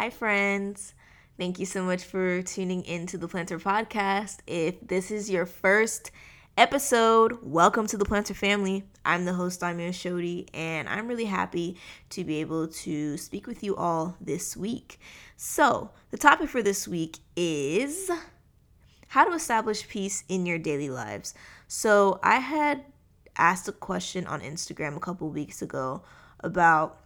Hi, friends. Thank you so much for tuning into the Plannter Podcast. If this is your first episode, welcome to the Plannter family. I'm the host, Damia Shodi, and I'm really happy to be able to speak with you all this week. So, the topic for this week is how to establish peace in your daily lives. So, I had asked a question on Instagram a couple weeks ago about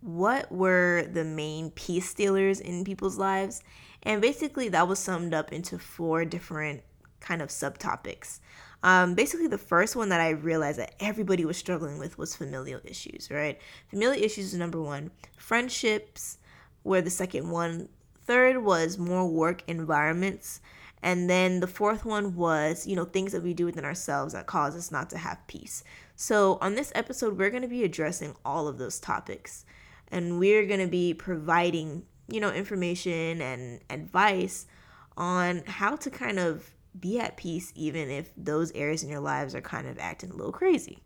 what were the main peace stealers in people's lives. And basically, that was summed up into four different kind of subtopics. Um, basically, the first one that I realized that everybody was struggling with was familial issues, right? Familial issues is number one. Friendships were the second one. Third was more work environments. And then the fourth one was, you know, things that we do within ourselves that cause us not to have peace. So, on this episode, we're going to be addressing all of those topics and we're going to be providing, you know, information and advice on how to kind of be at peace even if those areas in your lives are kind of acting a little crazy.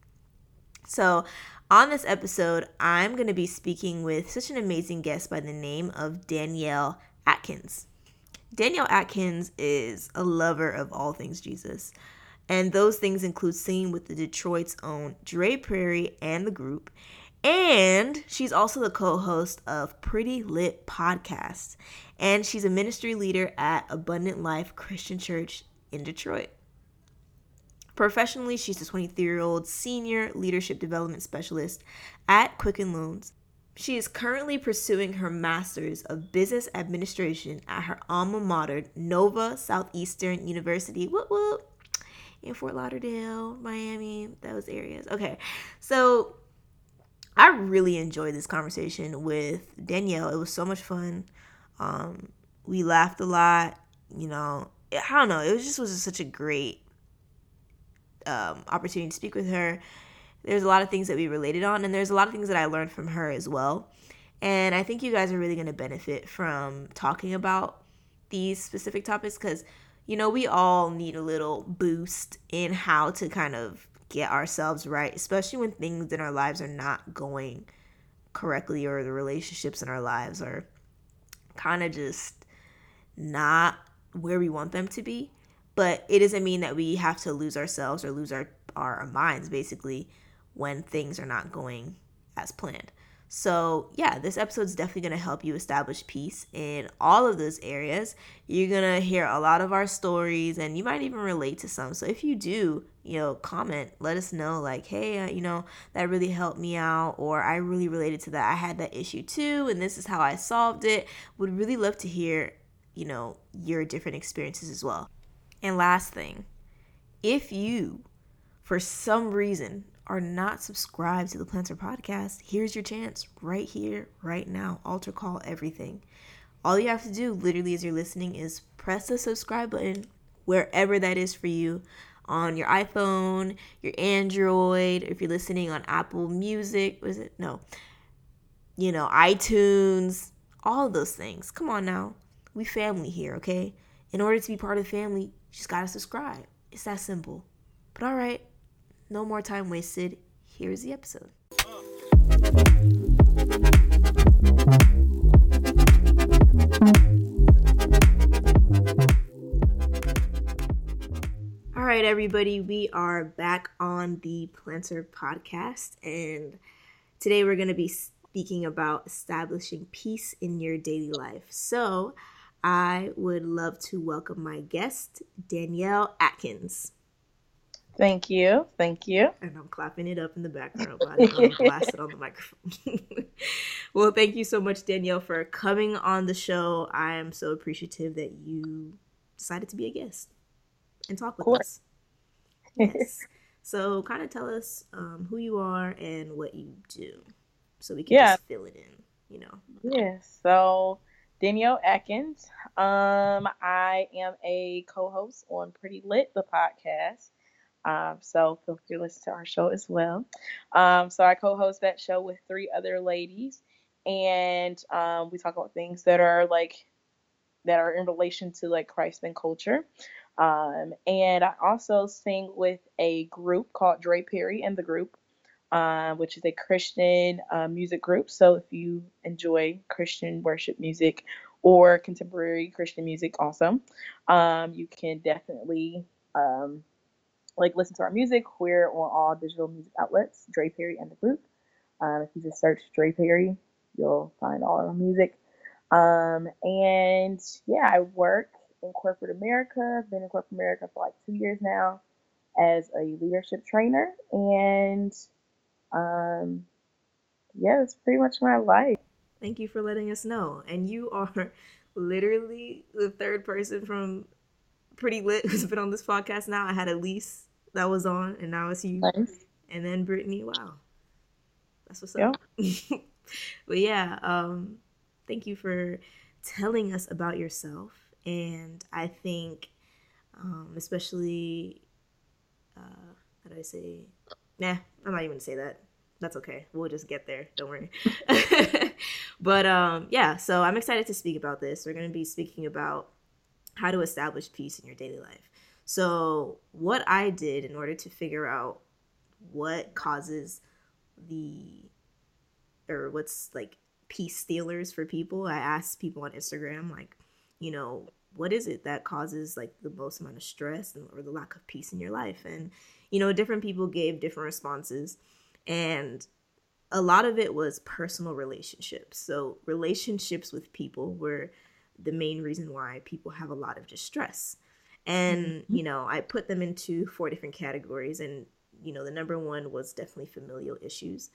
So, on this episode, I'm going to be speaking with such an amazing guest by the name of Danielle Atkins. Danielle Atkins is a lover of all things Jesus. And those things include singing with the Detroit's own Dre Perry and the group, and she's also the co host of Pretty Lit Podcast. And she's a ministry leader at Abundant Life Christian Church in Detroit. Professionally, she's a 23 year old senior leadership development specialist at Quicken Loans. She is currently pursuing her master's of business administration at her alma mater, Nova Southeastern University. Whoop whoop. In Fort Lauderdale, Miami, those areas. Okay. So I really enjoyed this conversation with Danielle. It was so much fun. Um, we laughed a lot. You know, I don't know. It was just was such a great um, opportunity to speak with her. There's a lot of things that we related on, and there's a lot of things that I learned from her as well. And I think you guys are really going to benefit from talking about these specific topics because, you know, we all need a little boost in how to kind of get ourselves right, especially when things in our lives are not going correctly or the relationships in our lives are kind of just not where we want them to be. But it doesn't mean that we have to lose ourselves or lose our, our minds basically when things are not going as planned. So, yeah, this episode is definitely going to help you establish peace in all of those areas. You're going to hear a lot of our stories and you might even relate to some. So, if you do, you know, comment, let us know, like, hey, uh, you know, that really helped me out, or I really related to that. I had that issue too, and this is how I solved it. Would really love to hear, you know, your different experiences as well. And last thing, if you, for some reason, are not subscribed to the Plannter Podcast, here's your chance right here, right now. Altar call everything. All you have to do, literally, as you're listening, is press the subscribe button wherever that is for you on your iPhone, your Android, if you're listening on Apple Music, was it? No. You know, iTunes, all those things. Come on now. We family here, okay? In order to be part of the family, you just gotta subscribe. It's that simple. But all right, no more time wasted. Here's the episode. All right, everybody, we are back on the Plannter podcast, and today we're going to be speaking about establishing peace in your daily life. So, I would love to welcome my guest, Danielle Atkins. Thank you. Thank you. And I'm clapping it up in the background. I didn't blast it on the microphone. well, thank you so much, Danielle, for coming on the show. I am so appreciative that you decided to be a guest and talk with us. Yes. so, kind of tell us um, who you are and what you do. so we can yeah. just fill it in, you know. Yeah. So Danielle Atkins. Um, I am a co-host on Pretty Lit, the podcast. Um, so feel free to listen to our show as well. Um, so I co-host that show with three other ladies, and um, we talk about things that are like that are in relation to like Christ and culture. Um, and I also sing with a group called Dre Perry and the Group, uh, which is a Christian uh, music group. So if you enjoy Christian worship music or contemporary Christian music, also, um, you can definitely um, like listen to our music. We're on all digital music outlets, Dre Perry and the Group. Um, if you just search Dre Perry, you'll find all our music. Um, and yeah, I work in corporate America. I've been in corporate America for like two years now as a leadership trainer. And um, yeah, that's pretty much my life. Thank you for letting us know. And you are literally the third person from Pretty Lit who's been on this podcast now. I had Elise that was on, and now it's you. Nice. And then Brittany. Wow. That's what's up. But yeah, um, thank you for telling us about yourself. And I think, um, especially, uh, how do I say? Nah, I'm not even gonna say that. That's okay. We'll just get there. Don't worry. but um, yeah, so I'm excited to speak about this. We're gonna be speaking about how to establish peace in your daily life. So, what I did in order to figure out what causes the or what's like peace stealers for people. I asked people on Instagram, like, you know, what is it that causes like the most amount of stress or the lack of peace in your life? And, you know, different people gave different responses. And a lot of it was personal relationships. So, relationships with people were the main reason why people have a lot of distress. And, mm-hmm. you know, I put them into four different categories. And, you know, the number one was definitely familial issues.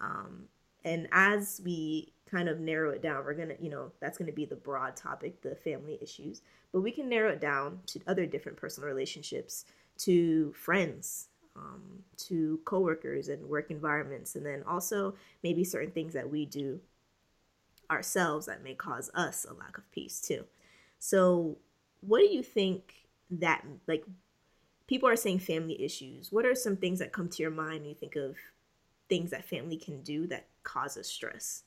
Um, and as we kind of narrow it down, we're gonna, you know, that's gonna be the broad topic, the family issues. But we can narrow it down to other different personal relationships, to friends, um, to coworkers and work environments, and then also maybe certain things that we do ourselves that may cause us a lack of peace too. So, what do you think that like people are saying family issues? What are some things that come to your mind when you think of things that family can do that causes stress?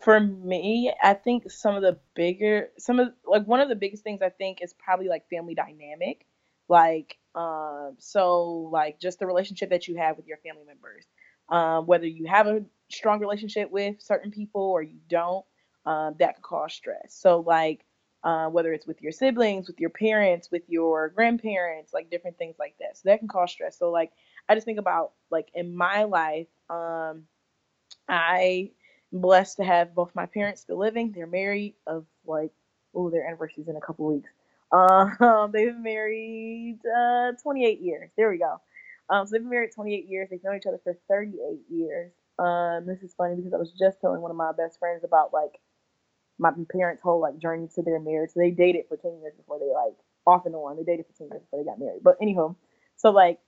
For me, I think some of the bigger, some of like one of the biggest things I think is probably like family dynamic, like um, so like just the relationship that you have with your family members, um, whether you have a strong relationship with certain people or you don't, um, that could cause stress. So like uh, whether it's with your siblings, with your parents, with your grandparents, like different things like that. So that can cause stress. So like I just think about like in my life, um, I blessed to have both my parents still living. They're married of like oh their anniversary's in a couple weeks. Um, they've been married uh, 28 years. There we go. Um, so they've been married 28 years. They've known each other for 38 years. Um, this is funny because I was just telling one of my best friends about like my parents' whole like journey to their marriage. So they dated for 10 years before they like off and on. They dated for 10 years before they got married. But anyhow, so like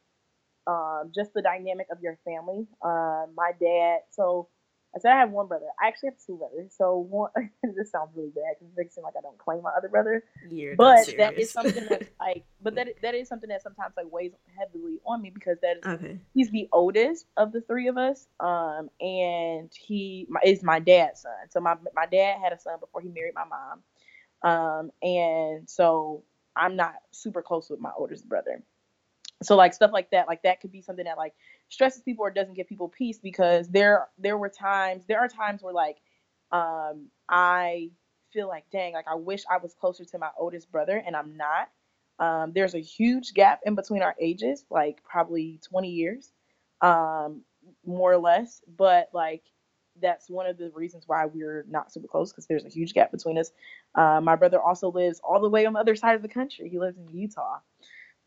um, just the dynamic of your family. Uh, my dad, so I said I have one brother. I actually have two brothers. So one, this sounds really bad because it makes it seem like I don't claim my other brother. You're but that is something that like, but that that is something that sometimes like weighs heavily on me because that is okay. he's the oldest of the three of us. Um, and he my, is my dad's son. So my my dad had a son before he married my mom. Um, and so I'm not super close with my oldest brother so like stuff like that like that could be something that like stresses people or doesn't give people peace because there there were times there are times where like um i feel like dang like i wish i was closer to my oldest brother and i'm not. Um there's a huge gap in between our ages like probably 20 years um more or less but like that's one of the reasons why we're not super close because there's a huge gap between us. Uh, my brother also lives all the way on the other side of the country. He lives in utah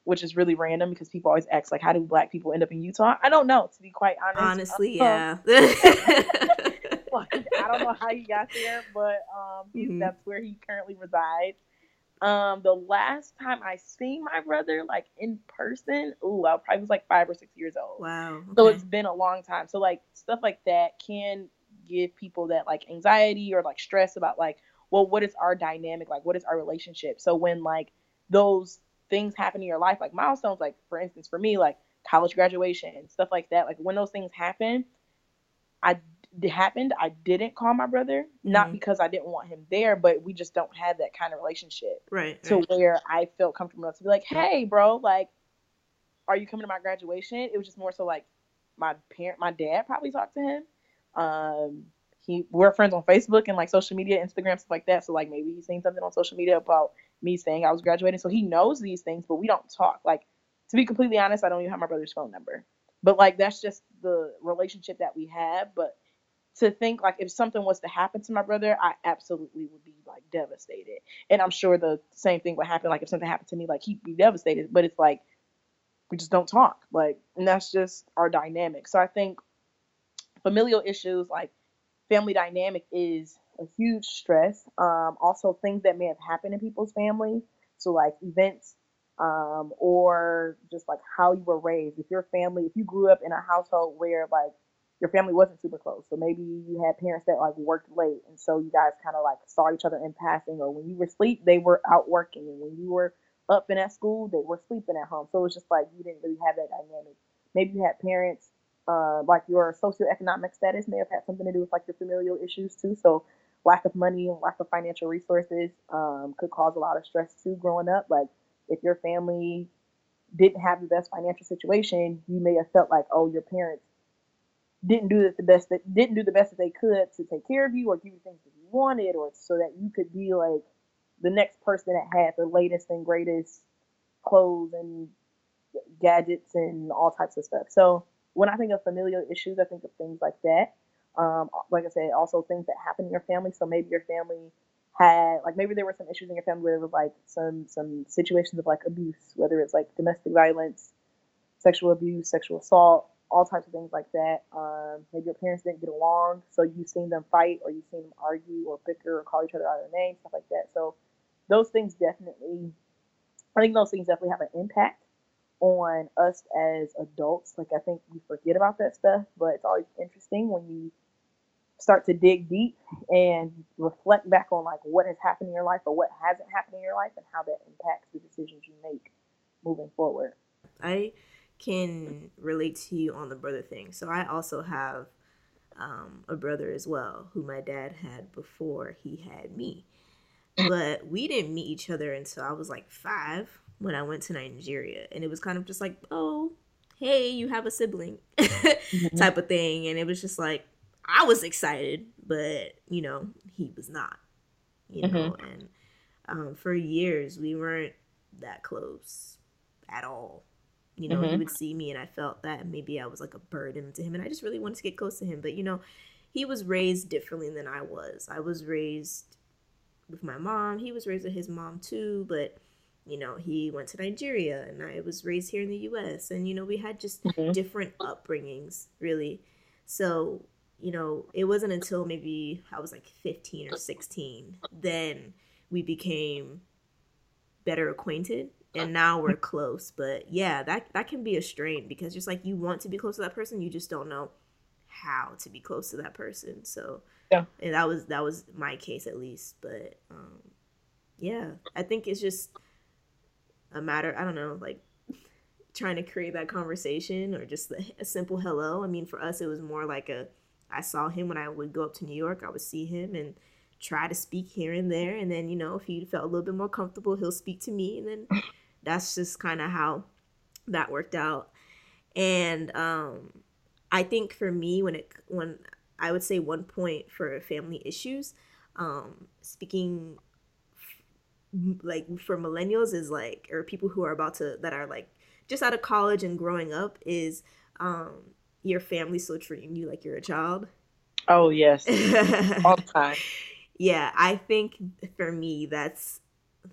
which is really random because people always ask like, how do black people end up in Utah? I don't know, to be quite honest. Honestly, um, yeah. like, I don't know how he got there, but um, mm-hmm. that's where he currently resides. Um, the last time I seen my brother like in person, ooh, I probably was like five or six years old. Wow. Okay. So it's been a long time. So like stuff like that can give people that like anxiety or like stress about like, well, what is our dynamic? Like what is our relationship? So when like those things happen in your life, like milestones, like for instance, for me, like college graduation, stuff like that, like when those things happen, I it happened, I didn't call my brother, not Mhm. because I didn't want him there, but we just don't have that kind of relationship right. to right. where I felt comfortable enough to be like, hey, bro, like, are you coming to my graduation? It was just more so like my parent, my dad probably talked to him. Um, he we're friends on Facebook and like social media, Instagram, stuff like that. So like maybe he's seen something on social media about me saying I was graduating. So he knows these things, but we don't talk. Like to be completely honest, I don't even have my brother's phone number. But like that's just the relationship that we have. But to think like if something was to happen to my brother, I absolutely would be like devastated. And I'm sure the same thing would happen like if something happened to me, like he'd be devastated. But it's like we just don't talk. Like and that's just our dynamic. So I think familial issues like family dynamic is a huge stress. Um, also things that may have happened in people's family. So like events um, or just like how you were raised. If your family, if you grew up in a household where like your family wasn't super close, so maybe you had parents that like worked late, and so you guys kind of like saw each other in passing, or when you were asleep, they were out working, and when you were up and at school, they were sleeping at home. So it's just like you didn't really have that dynamic. Maybe you had parents, uh, like your socioeconomic status may have had something to do with like your familial issues too. So lack of money and lack of financial resources um, could cause a lot of stress too growing up. Like if your family didn't have the best financial situation, you may have felt like, oh, your parents didn't do the best that didn't do the best that they could to take care of you or give you things that you wanted, or so that you could be like the next person that had the latest and greatest clothes and gadgets and all types of stuff. So when I think of familial issues, I think of things like that. Um, like I said, also things that happen in your family. So maybe your family had like maybe there were some issues in your family where there was like some some situations of like abuse, whether it's like domestic violence, sexual abuse, sexual assault, all types of things like that. Um, maybe your parents didn't get along, so you've seen them fight or you've seen them argue or bicker or call each other out of their names, stuff like that. So those things definitely, I think those things definitely have an impact on us as adults. Like I think we forget about that stuff, but it's always interesting when you start to dig deep and reflect back on like what has happened in your life or what hasn't happened in your life and how that impacts the decisions you make moving forward. I can relate to you on the brother thing. So I also have um, a brother as well, who my dad had before he had me. But we didn't meet each other until I was like five when I went to Nigeria. And it was kind of just like, oh, hey, you have a sibling type of thing. And it was just like, I was excited, but, you know, he was not, you know. And um, for years, we weren't that close at all. You know, he Mhm. would see me and I felt that maybe I was like a burden to him. And I just really wanted to get close to him. But, you know, he was raised differently than I was. I was raised with my mom. He was raised with his mom too, but you know, he went to Nigeria and I was raised here in the US and you know, we had just Mhm. different upbringings, really. So, you know, it wasn't until maybe I was like 15 or 16 then we became better acquainted and now we're close. But yeah, that that can be a strain because just like you want to be close to that person, you just don't know how to be close to that person. So Yeah. and that was that was my case at least. But um yeah, I think it's just a matter I don't know, like trying to create that conversation or just a, simple hello. I mean, for us it was more like a I saw him when I would go up to New York, I would see him and try to speak here and there and then, you know, if he felt a little bit more comfortable, he'll speak to me and then that's just kind of how that worked out. And um I think for me when it when I would say one point for family issues, um speaking like for millennials is like or people who are about to that are like just out of college and growing up is um your family still treating you like you're a child. Oh yes, all the time. yeah, I think for me that's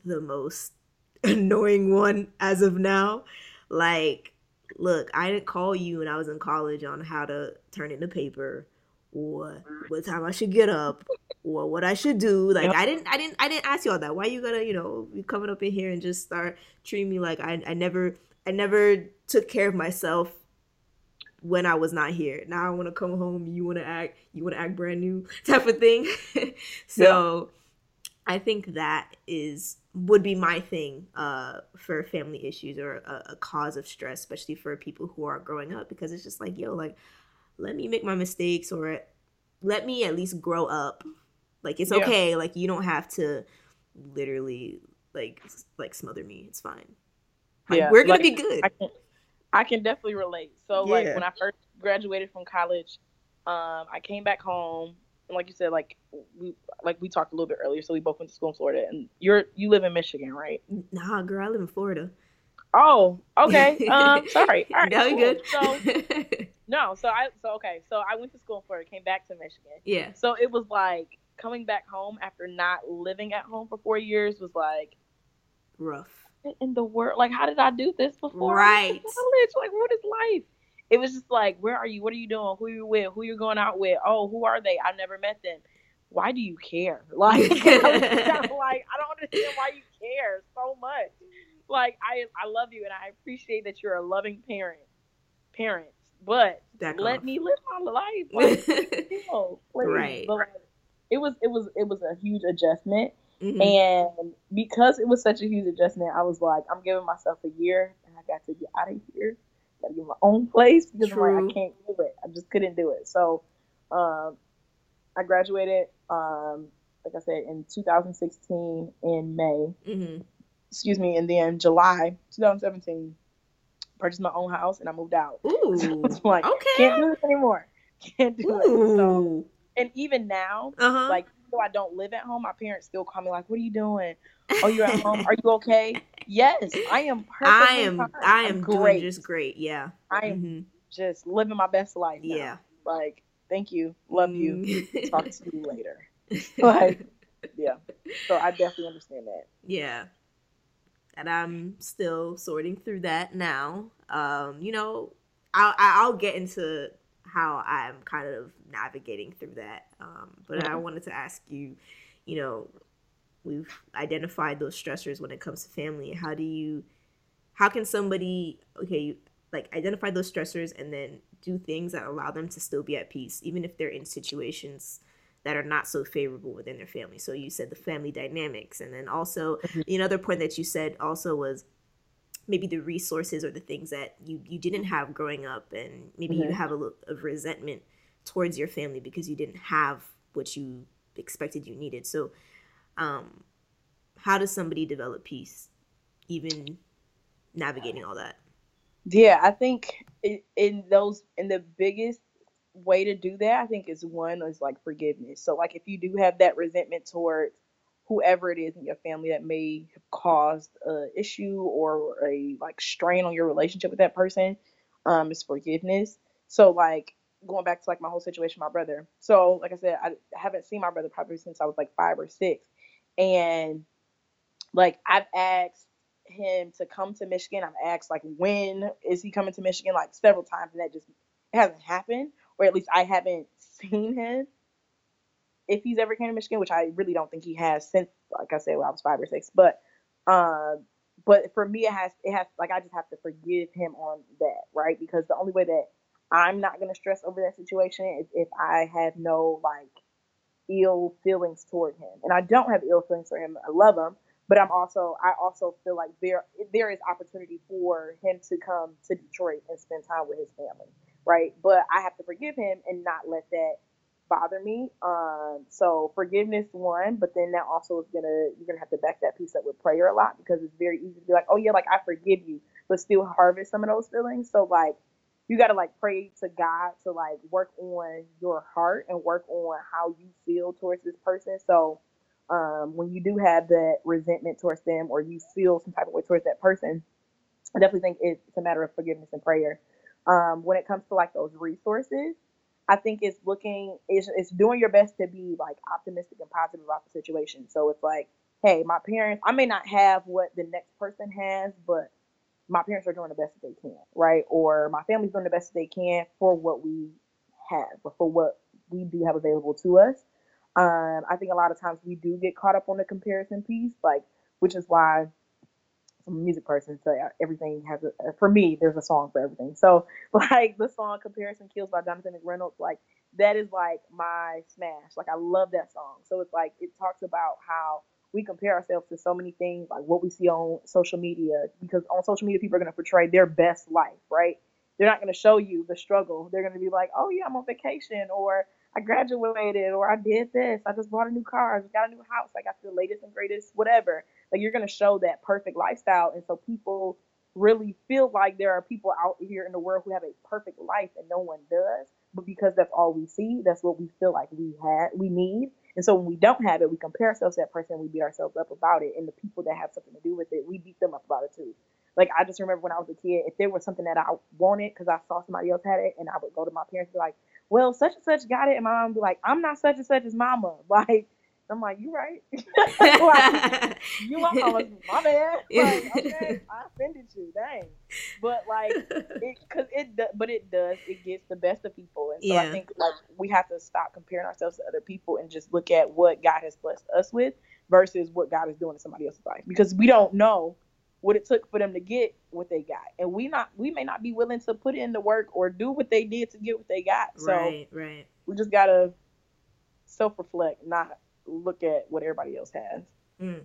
the most annoying one as of now. Like, look, I didn't call you when I was in college on how to turn in the paper or what time I should get up or what I should do. Like yep. I didn't I didn't I didn't ask you all that. Why you gotta, you know, be coming up in here and just start treating me like I I never I never took care of myself when I was not here. Now I want to come home. You want to act. You want to act brand new, type of thing. so, yeah. I think that is would be my thing uh, for family issues or a, a, cause of stress, especially for people who are growing up, because it's just like, yo, like, let me make my mistakes or let me at least grow up. Like, it's yeah. okay. Like, you don't have to literally like like smother me. It's fine. Like, yeah, we're gonna like, be good. I can, I can definitely relate. So, yeah. like, when I first graduated from college, um, I came back home and like you said, like we like we talked a little bit earlier, so we both went to school in Florida, and you're you live in Michigan, right? Nah, girl, I live in Florida. Oh, okay. um, sorry. All right, no, cool. good. So no, so I so okay, so I went to school in Florida, came back to Michigan. Yeah. So it was like coming back home after not living at home for four years was like rough. In the world, like how did I do this before? Right. College, like what is life? it was just like, where are you? What are you doing? Who you with? Who you're going out with? Oh, who are they? I've never met them. Why do you care? Like, I like I don't understand why you care so much. Like, I I love you and I appreciate that you're a loving parent, parents, but Back let off. me live my life. Like, you know, right. But like, it was it was it was a huge adjustment. Mm-hmm. And because it was such a huge adjustment, I was like, I'm giving myself a year and I got to get out of here gotta get my own place because True. like, I can't do it. I just couldn't do it. So um, I graduated, um, like I said, in 2016 in May. Mm-hmm. Excuse me, and then July 2017, purchased my own house and I moved out. Ooh, so like okay. can't do this anymore. Can't do Ooh. it. So, and even now, uh-huh. like though I don't live at home, my parents still call me like, "What are you doing? Oh, you're at home. Are you okay?" Yes, I am. Perfect. I am. Fine. I am great. just great. Yeah. I am mm-hmm. just living my best life. Now. Yeah. Like, thank you. Love you. Mm. Talk to you later. like, yeah. So I definitely understand that. Yeah. And I'm still sorting through that now. Um, you know, I'll I'll get into how I'm kind of navigating through that. Um, but mm-hmm. I wanted to ask you, you know, we've identified those stressors when it comes to family. How do you, how can somebody, okay, like identify those stressors and then do things that allow them to still be at peace, even if they're in situations that are not so favorable within their family. So you said the family dynamics, and then also mm-hmm. another point that you said also was maybe the resources or the things that you you didn't have growing up, and maybe mm-hmm. you have a little of resentment towards your family because you didn't have what you expected you needed. So um, how does somebody develop peace, even navigating all that? Yeah, I think in those in the biggest way to do that, I think is one is like forgiveness. So like if you do have that resentment towards whoever it is in your family that may have caused a issue or a like strain on your relationship with that person, um, is forgiveness. So like going back to like my whole situation, my brother. So like I said, I haven't seen my brother probably since I was like five or six. And like I've asked him to come to Michigan. I've asked like when is he coming to Michigan like several times and that just hasn't happened. Or at least I haven't seen him if he's ever came to Michigan, which I really don't think he has since like I said when I was five or six. But uh, but for me it has it has like I just have to forgive him on that, right? Because the only way that I'm not gonna stress over that situation is if I have no like ill feelings toward him. And I don't have ill feelings for him. I love him, but I'm also I also feel like there there is opportunity for him to come to Detroit and spend time with his family, right? But I have to forgive him and not let that bother me. Um, so forgiveness one, but then that also is gonna you're gonna have to back that piece up with prayer a lot because it's very easy to be like, oh yeah, like I forgive you, but still harvest some of those feelings. So like you got to like pray to God to like work on your heart and work on how you feel towards this person. So um, when you do have that resentment towards them or you feel some type of way towards that person, I definitely think it's a matter of forgiveness and prayer. Um, when it comes to like those resources, I think it's looking, it's, it's doing your best to be like optimistic and positive about the situation. So it's like, hey, my parents, I may not have what the next person has, but my parents are doing the best that they can, right? Or my family's doing the best that they can for what we have or for what we do have available to us. Um, I think a lot of times we do get caught up on the comparison piece, like which is why I'm a music person, so everything has a uh, for me. There's a song for everything. So like the song "Comparison Kills" by Jonathan McReynolds, like that is like my smash. Like I love that song. So it's like it talks about how we compare ourselves to so many things, like what we see on social media, because on social media people are going to portray their best life, right? They're not going to show you the struggle. They're going to be like, oh yeah, I'm on vacation, or I graduated, or I did this, I just bought a new car, I just got a new house, I got the latest and greatest whatever. Like you're going to show that perfect lifestyle, and so people really feel like there are people out here in the world who have a perfect life and no one does but because that's all we see, that's what we feel like we had, we need. And so when we don't have it, we compare ourselves to that person, we beat ourselves up about it. And the people that have something to do with it, we beat them up about it too. Like I just remember when I was a kid, if there was something that I wanted because I saw somebody else had it, and I would go to my parents and be like, "Well, such and such got it," and my mom would be like, "I'm not such and such as mama." Like I'm like, you right. like, you are my bad. Like, okay, I offended you, dang. But like, it, cause it, but it does. It gets the best of people, and so yeah. I think like we have to stop comparing ourselves to other people and just look at what God has blessed us with versus what God is doing in somebody else's life, because we don't know what it took for them to get what they got, and we not we may not be willing to put in the work or do what they did to get what they got. So right, right. We just gotta self reflect, not look at what everybody else has. Mm.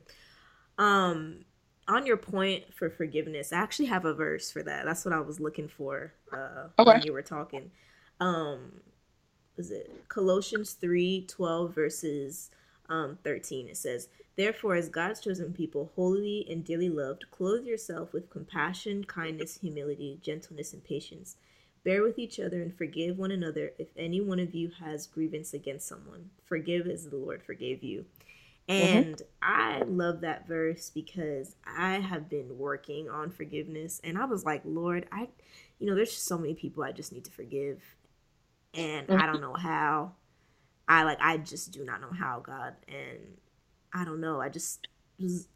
Um, on your point for forgiveness, I actually have a verse for that. That's what I was looking for uh, okay. when you were talking. Um, is it Colossians 3 12 verses um, 13? It says, Therefore, as God's chosen people, holy and dearly loved, clothe yourself with compassion, kindness, humility, gentleness, and patience. Bear with each other and forgive one another if any one of you has grievance against someone. Forgive as the Lord forgave you. Mm-hmm. And mm-hmm. I love that verse because I have been working on forgiveness and I was like, Lord, I you know, there's just so many people I just need to forgive and mm-hmm. I don't know how. I like I just do not know how, God. And I don't know. I just, just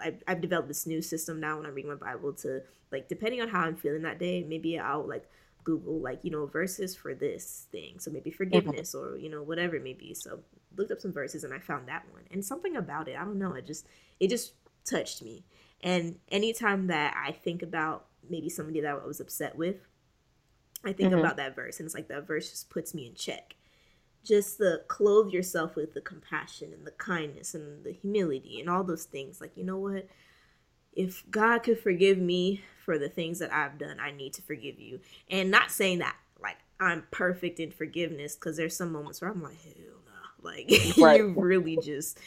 I've, I've developed this new system now when I read my Bible to like depending on how I'm feeling that day, maybe I'll like Google like you know verses for this thing, so maybe forgiveness or you know whatever it may be. So looked up some verses and I found that one, and something about it, I don't know, it just it just touched me. And anytime that I think about maybe somebody that I was upset with, I think mm-hmm. about that verse, and it's like that verse just puts me in check. Just the clothe yourself with the compassion and the kindness and the humility and all those things. Like you know what, if God could forgive me for the things that I've done, I need to forgive you. And not saying that like I'm perfect in forgiveness because there's some moments where I'm like, hell no, like right. you really just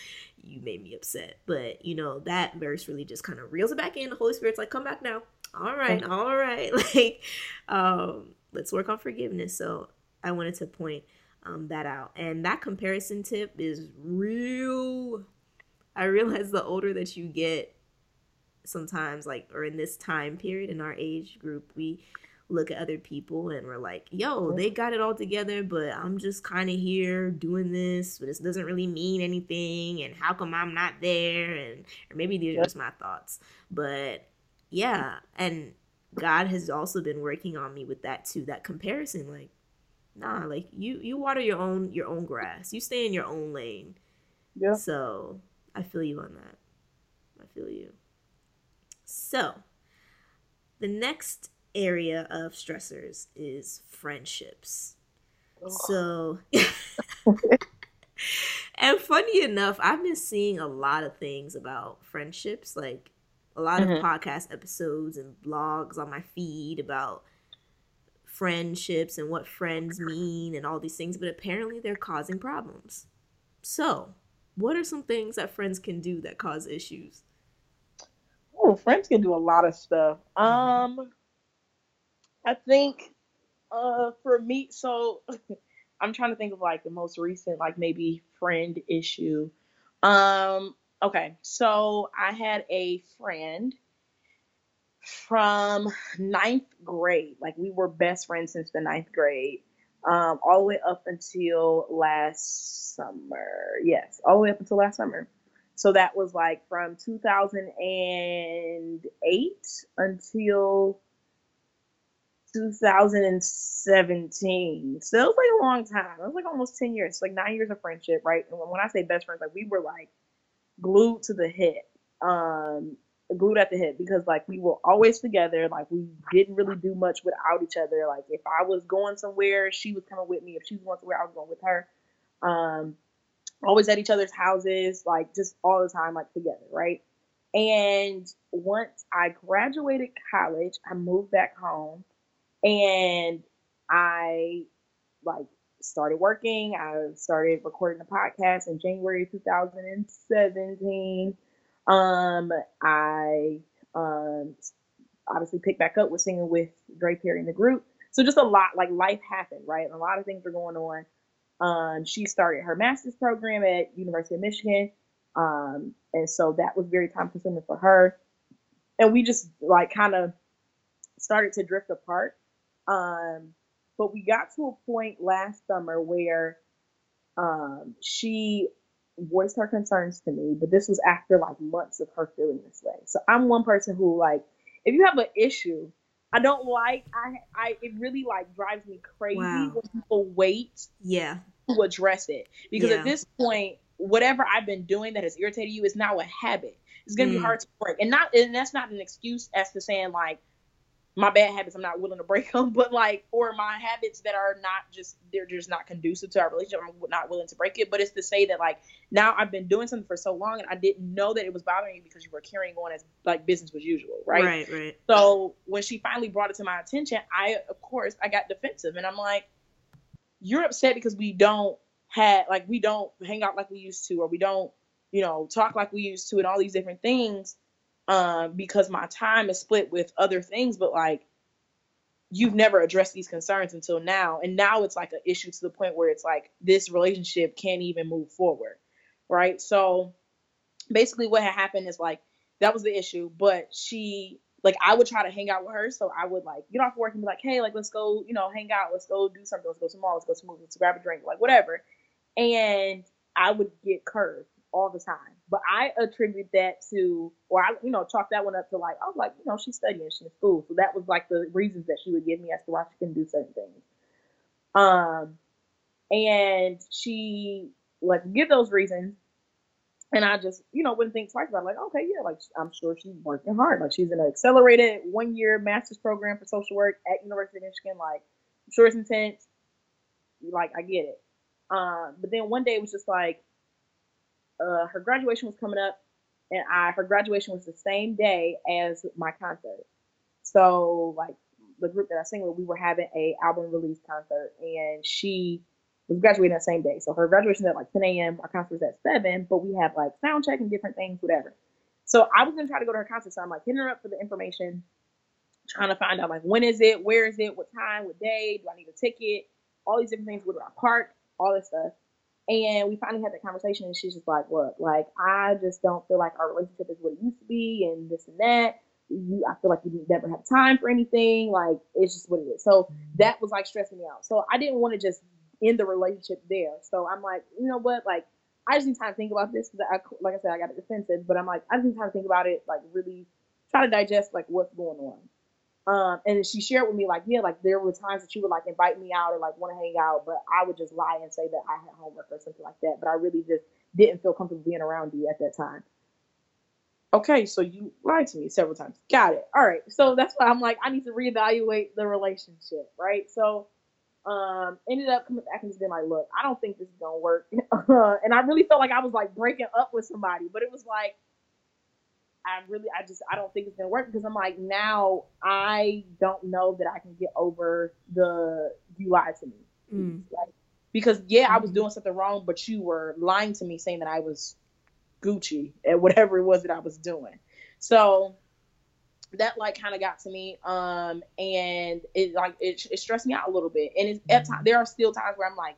you made me upset. But you know that verse really just kind of reels it back in. The Holy Spirit's like, come back now. All right, mm-hmm. all right. Like, um, let's work on forgiveness. So I wanted to point um, that out. And that comparison tip is real. I realize the older that you get, sometimes like or in this time period in our age group we look at other people and we're like yo they got it all together but i'm just kind of here doing this but this doesn't really mean anything and how come i'm not there? And or maybe these are just my thoughts. But yeah and god has also been working on me with that too that comparison like nah like you you water your own your own grass. You stay in your own lane. Yeah. So i feel you on that. I feel you so, the next area of stressors is friendships. Oh. So, and funny enough, I've been seeing a lot of things about friendships, like a lot mm-hmm. of podcast episodes and blogs on my feed about friendships and what friends mean and all these things, but apparently they're causing problems. So, what are some things that friends can do that cause issues? Friends can do a lot of stuff. Mm-hmm. Um, I think, uh, for me, so I'm trying to think of like the most recent, like maybe friend issue. Um, okay, so I had a friend from ninth grade. Like we were best friends since the ninth grade, um, all the way up until last summer. Yes, all the way up until last summer. So that was like from 2008 until 2017. So it was like a long time. It was like almost 10 years, like nine years of friendship, right? And when I say best friends, like we were like glued to the hip, um, glued at the hip because like we were always together. Like we didn't really do much without each other. Like if I was going somewhere, she was coming with me. If she was going somewhere, I was going with her. Um, always at each other's houses, like just all the time, like together, right? And once I graduated college, I moved back home and I like started working. I started recording the podcast in January 2017. Um, I um, obviously picked back up with singing with Dre Perry in the group. So just a lot, like life happened, right? A lot of things were going on. Um, she started her master's program at University of Michigan. Um, and so that was very time consuming for her. And we just like kind of started to drift apart. Um, but we got to a point last summer where um, she voiced her concerns to me, but this was after like months of her feeling this way. So I'm one person who like, if you have an issue, I don't like. I I it really like drives me crazy wow. when people wait. Yeah. To address it because yeah. at this point, whatever I've been doing that has irritated you is now a habit. It's gonna mm. be hard to break, and not and that's not an excuse as to saying like my bad habits I'm not willing to break them, but like or my habits that are not just they're just not conducive to our relationship. I'm not willing to break it, but it's to say that like now I've been doing something for so long and I didn't know that it was bothering you because you were carrying on as like business as usual, right? Right, right. So when she finally brought it to my attention, I of course I got defensive and I'm like, you're upset because we don't have like we don't hang out like we used to or we don't you know talk like we used to and all these different things um, because my time is split with other things, but like you've never addressed these concerns until now. And now it's like an issue to the point where it's like this relationship can't even move forward. Right. So basically what had happened is like that was the issue, but she like I would try to hang out with her. So I would like get off work and be like, hey, like let's go, you know, hang out, let's go do something, let's go to the mall, let's go to movies, let's grab a drink, like whatever. And I would get curved all the time. But I attribute that to, or I, you know, chalk that one up to like, I was like, you know, she's studying, she's in school. So that was like the reasons that she would give me as to why she couldn't do certain things. Um, and she like give those reasons. And I just, you know, wouldn't think twice about it. Like, okay, yeah, like I'm sure she's working hard. Like she's in an accelerated one year master's program for social work at University of Michigan. Like, I'm sure it's intense. Like, I get it. Um, but then one day it was just like, uh, her graduation was coming up, and I her graduation was the same day as my concert. So like the group that I sing with, we were having a album release concert, and she was graduating that same day. So her graduation at like 10 a.m. Our concert was at seven, but we had like sound check and different things, whatever. So I was gonna try to go to her concert. So I'm like hitting her up for the information, trying to find out like when is it, where is it, what time, what day, do I need a ticket, all these different things, where do I park, all this stuff. And we finally had that conversation, and she's just like, "Look, like I just don't feel like our relationship is what it used to be, and this and that. You, I feel like you never have time for anything. Like it's just what it is." So that was like stressing me out. So I didn't want to just end the relationship there. So I'm like, you know what, like I just need time to think about this because I, like I said, I got defensive, but I'm like, I just need time to think about it, like really try to digest like what's going on. Um, and she shared with me like, yeah, like there were times that she would like invite me out or like want to hang out, but I would just lie and say that I had homework or something like that. But I really just didn't feel comfortable being around you at that time. Okay, so you lied to me several times. Got it. All right. So that's why I'm like, I need to reevaluate the relationship, right? So um ended up coming back and just being like, look, I don't think this is gonna work. and I really felt like I was like breaking up with somebody, but it was like I really, I just, I don't think it's gonna work because I'm like, now I don't know that I can get over the you lied to me. Mm. Like, because yeah, I was mm-hmm. doing something wrong, but you were lying to me saying that I was Gucci at whatever it was that I was doing. So that like kind of got to me, um, and it like it, it stressed me out a little bit. And it's at time, there are still times where I'm like,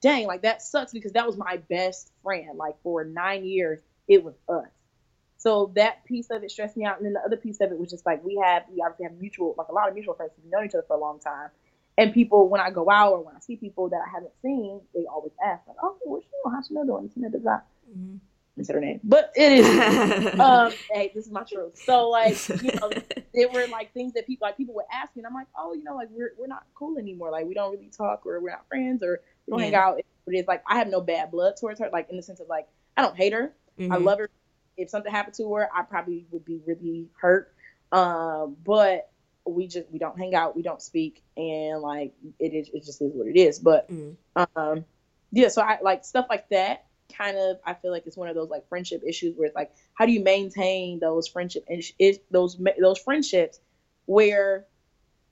dang, like that sucks because that was my best friend. Like for nine years, it was us so that piece of it stressed me out. And then the other piece of it was just like we have we obviously have mutual like a lot of mutual friends we've known each other for a long time. And people when I go out or when I see people that I haven't seen, they always ask like, "Oh, what's she know? How's she know doing?" Mm-hmm. Her name, but it is. um, hey, this is my truth. So like, you know, there were like things that people like people would ask me, and I'm like, oh, you know, like we're we're not cool anymore. Like we don't really talk, or we're not friends, or we don't yeah. hang out. But It is like I have no bad blood towards her, like in the sense of like I don't hate her. Mm-hmm. I love her. If something happened to her, I probably would be really hurt. Um, but we just we don't hang out, we don't speak, and like it is it just is what it is. But mm. um, yeah, so I like stuff like that kind of I feel like it's one of those like friendship issues where it's like how do you maintain those friendship is those those friendships where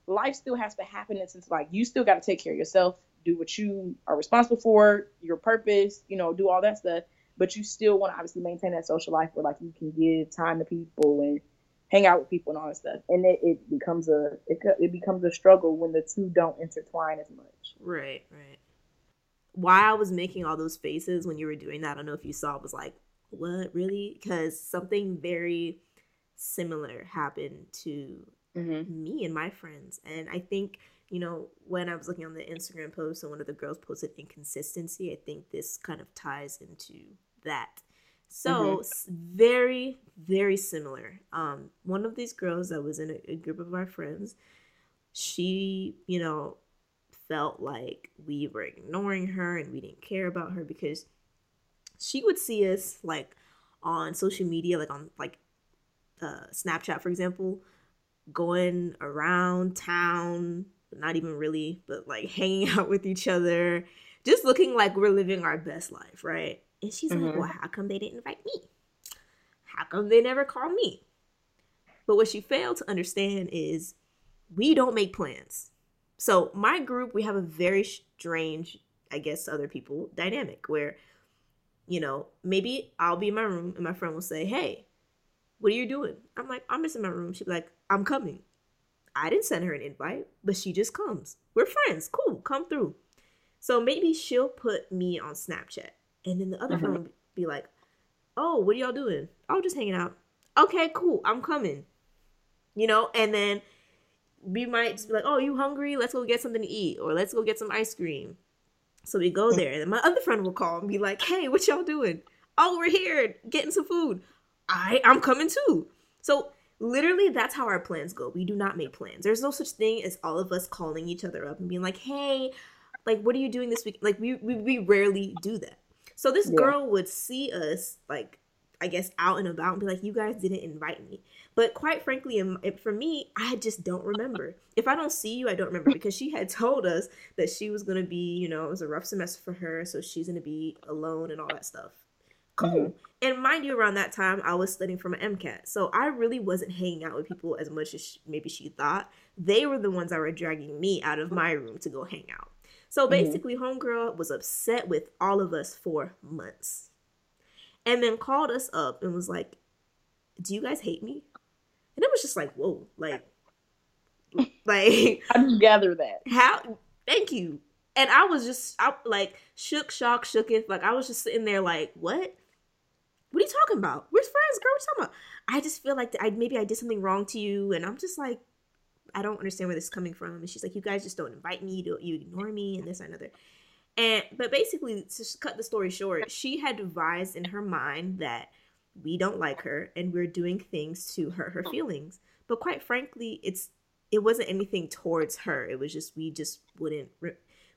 life still has to happen and since like you still got to take care of yourself do what you are responsible for your purpose you know do all that stuff but you still want to obviously maintain that social life where like you can give time to people and hang out with people and all that stuff. And it, it becomes a it, it becomes a struggle when the two don't intertwine as much. Right right why I was making all those faces when you were doing that, I don't know if you saw, was like, what really? Because something very similar happened to mm-hmm. me and my friends. And I think, you know, when I was looking on the Instagram post and one of the girls posted inconsistency, I think this kind of ties into that. So mm-hmm. very, very similar. Um, one of these girls that was in a, a group of our friends, she, you know, felt like we were ignoring her and we didn't care about her because she would see us like on social media, like on like uh, Snapchat, for example, going around town, not even really, but like hanging out with each other, just looking like we're living our best life, right? And she's mm-hmm. like, well, how come they didn't invite me? How come they never called me? But what she failed to understand is we don't make plans. So my group, we have a very strange, I guess, other people dynamic where, you know, maybe I'll be in my room and my friend will say, "Hey, what are you doing?" I'm like, "I'm just in my room." She'd be like, "I'm coming." I didn't send her an invite, but she just comes. We're friends. Cool, come through. So maybe she'll put me on Snapchat, and then the other mm-hmm. friend will be like, "Oh, what are y'all doing?" Oh, just hanging out. Okay, cool. I'm coming. You know, and then we might be like, "Oh, you hungry? Let's go get something to eat, or let's go get some ice cream." So we go there, and then my other friend will call and be like, "Hey, what y'all doing? Oh, we're here getting some food. I I'm coming too." So literally, that's how our plans go. We do not make plans. There's no such thing as all of us calling each other up and being like, "Hey, like, what are you doing this week?" Like we we, we rarely do that. So this yeah. girl would see us like I guess out and about and be like, "You guys didn't invite me." But quite frankly, for me, I just don't remember. If I don't see you, I don't remember because she had told us that she was gonna be, you know, it was a rough semester for her, so she's gonna be alone and all that stuff. Cool. Mm-hmm. And mind you, around that time, I was studying for my MCAT, so I really wasn't hanging out with people as much as she, maybe she thought. They were the ones that were dragging me out of my room to go hang out. So mm-hmm. basically, mm-hmm. homegirl was upset with all of us for months, and then called us up and was like, "Do you guys hate me?" and it was just like whoa like like how did you gather that? how thank you. And i was just i like shook shock shooketh. Like i was just sitting there like what? What are you talking about? We're friends girl. What you talking about? I just feel like i maybe i did something wrong to you and i'm just like i don't understand where this is coming from. And she's like you guys just don't invite me. You, you ignore me and this and another and but basically to cut the story short she had devised in her mind that we don't like her and we're doing things to hurt her feelings. But quite frankly it's it wasn't anything towards her. It was just we just wouldn't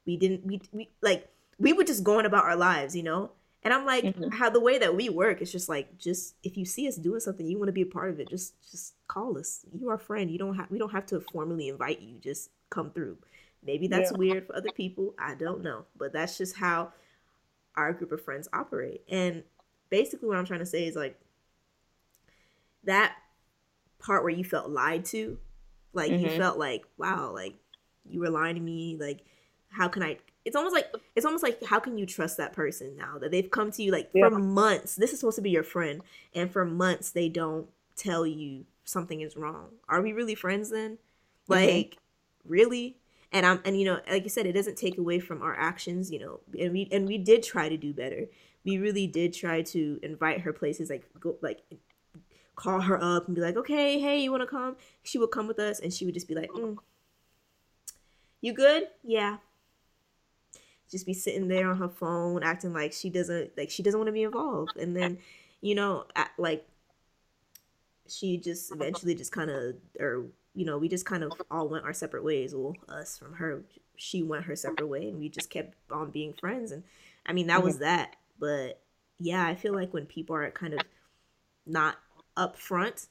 we didn't we, we like we were just going about our lives you know? And i'm like mm-hmm. how the way that we work is just like just if you see us doing something you want to be a part of it just just call us. You are a friend. You don't have we don't have to formally invite you. Just come through maybe that's yeah. weird for other people i don't know but that's just how our group of friends operate and basically what I'm trying to say is like that part where you felt lied to, like mm-hmm. you felt like, wow, like you were lying to me, like how can I it's almost like it's almost like how can you trust that person now that they've come to you like yeah. for months this is supposed to be your friend and for months they don't tell you something is wrong are we really friends then mm-hmm. like mm-hmm. really and i'm and you know like you said it doesn't take away from our actions you know and we and we did try to do better we really did try to invite her places, like go like call her up and be like, okay, hey, you want to come? She would come with us, and she would just be like, mm, you good? Yeah. just be sitting there on her phone acting like she doesn't like she doesn't want to be involved and then you know like she just eventually just kind of or you know we just kind of all went our separate ways. Well us from her she went her separate way and we just kept on being friends. And i mean that mm-hmm. was that. But yeah i feel like when people are kind of not upfront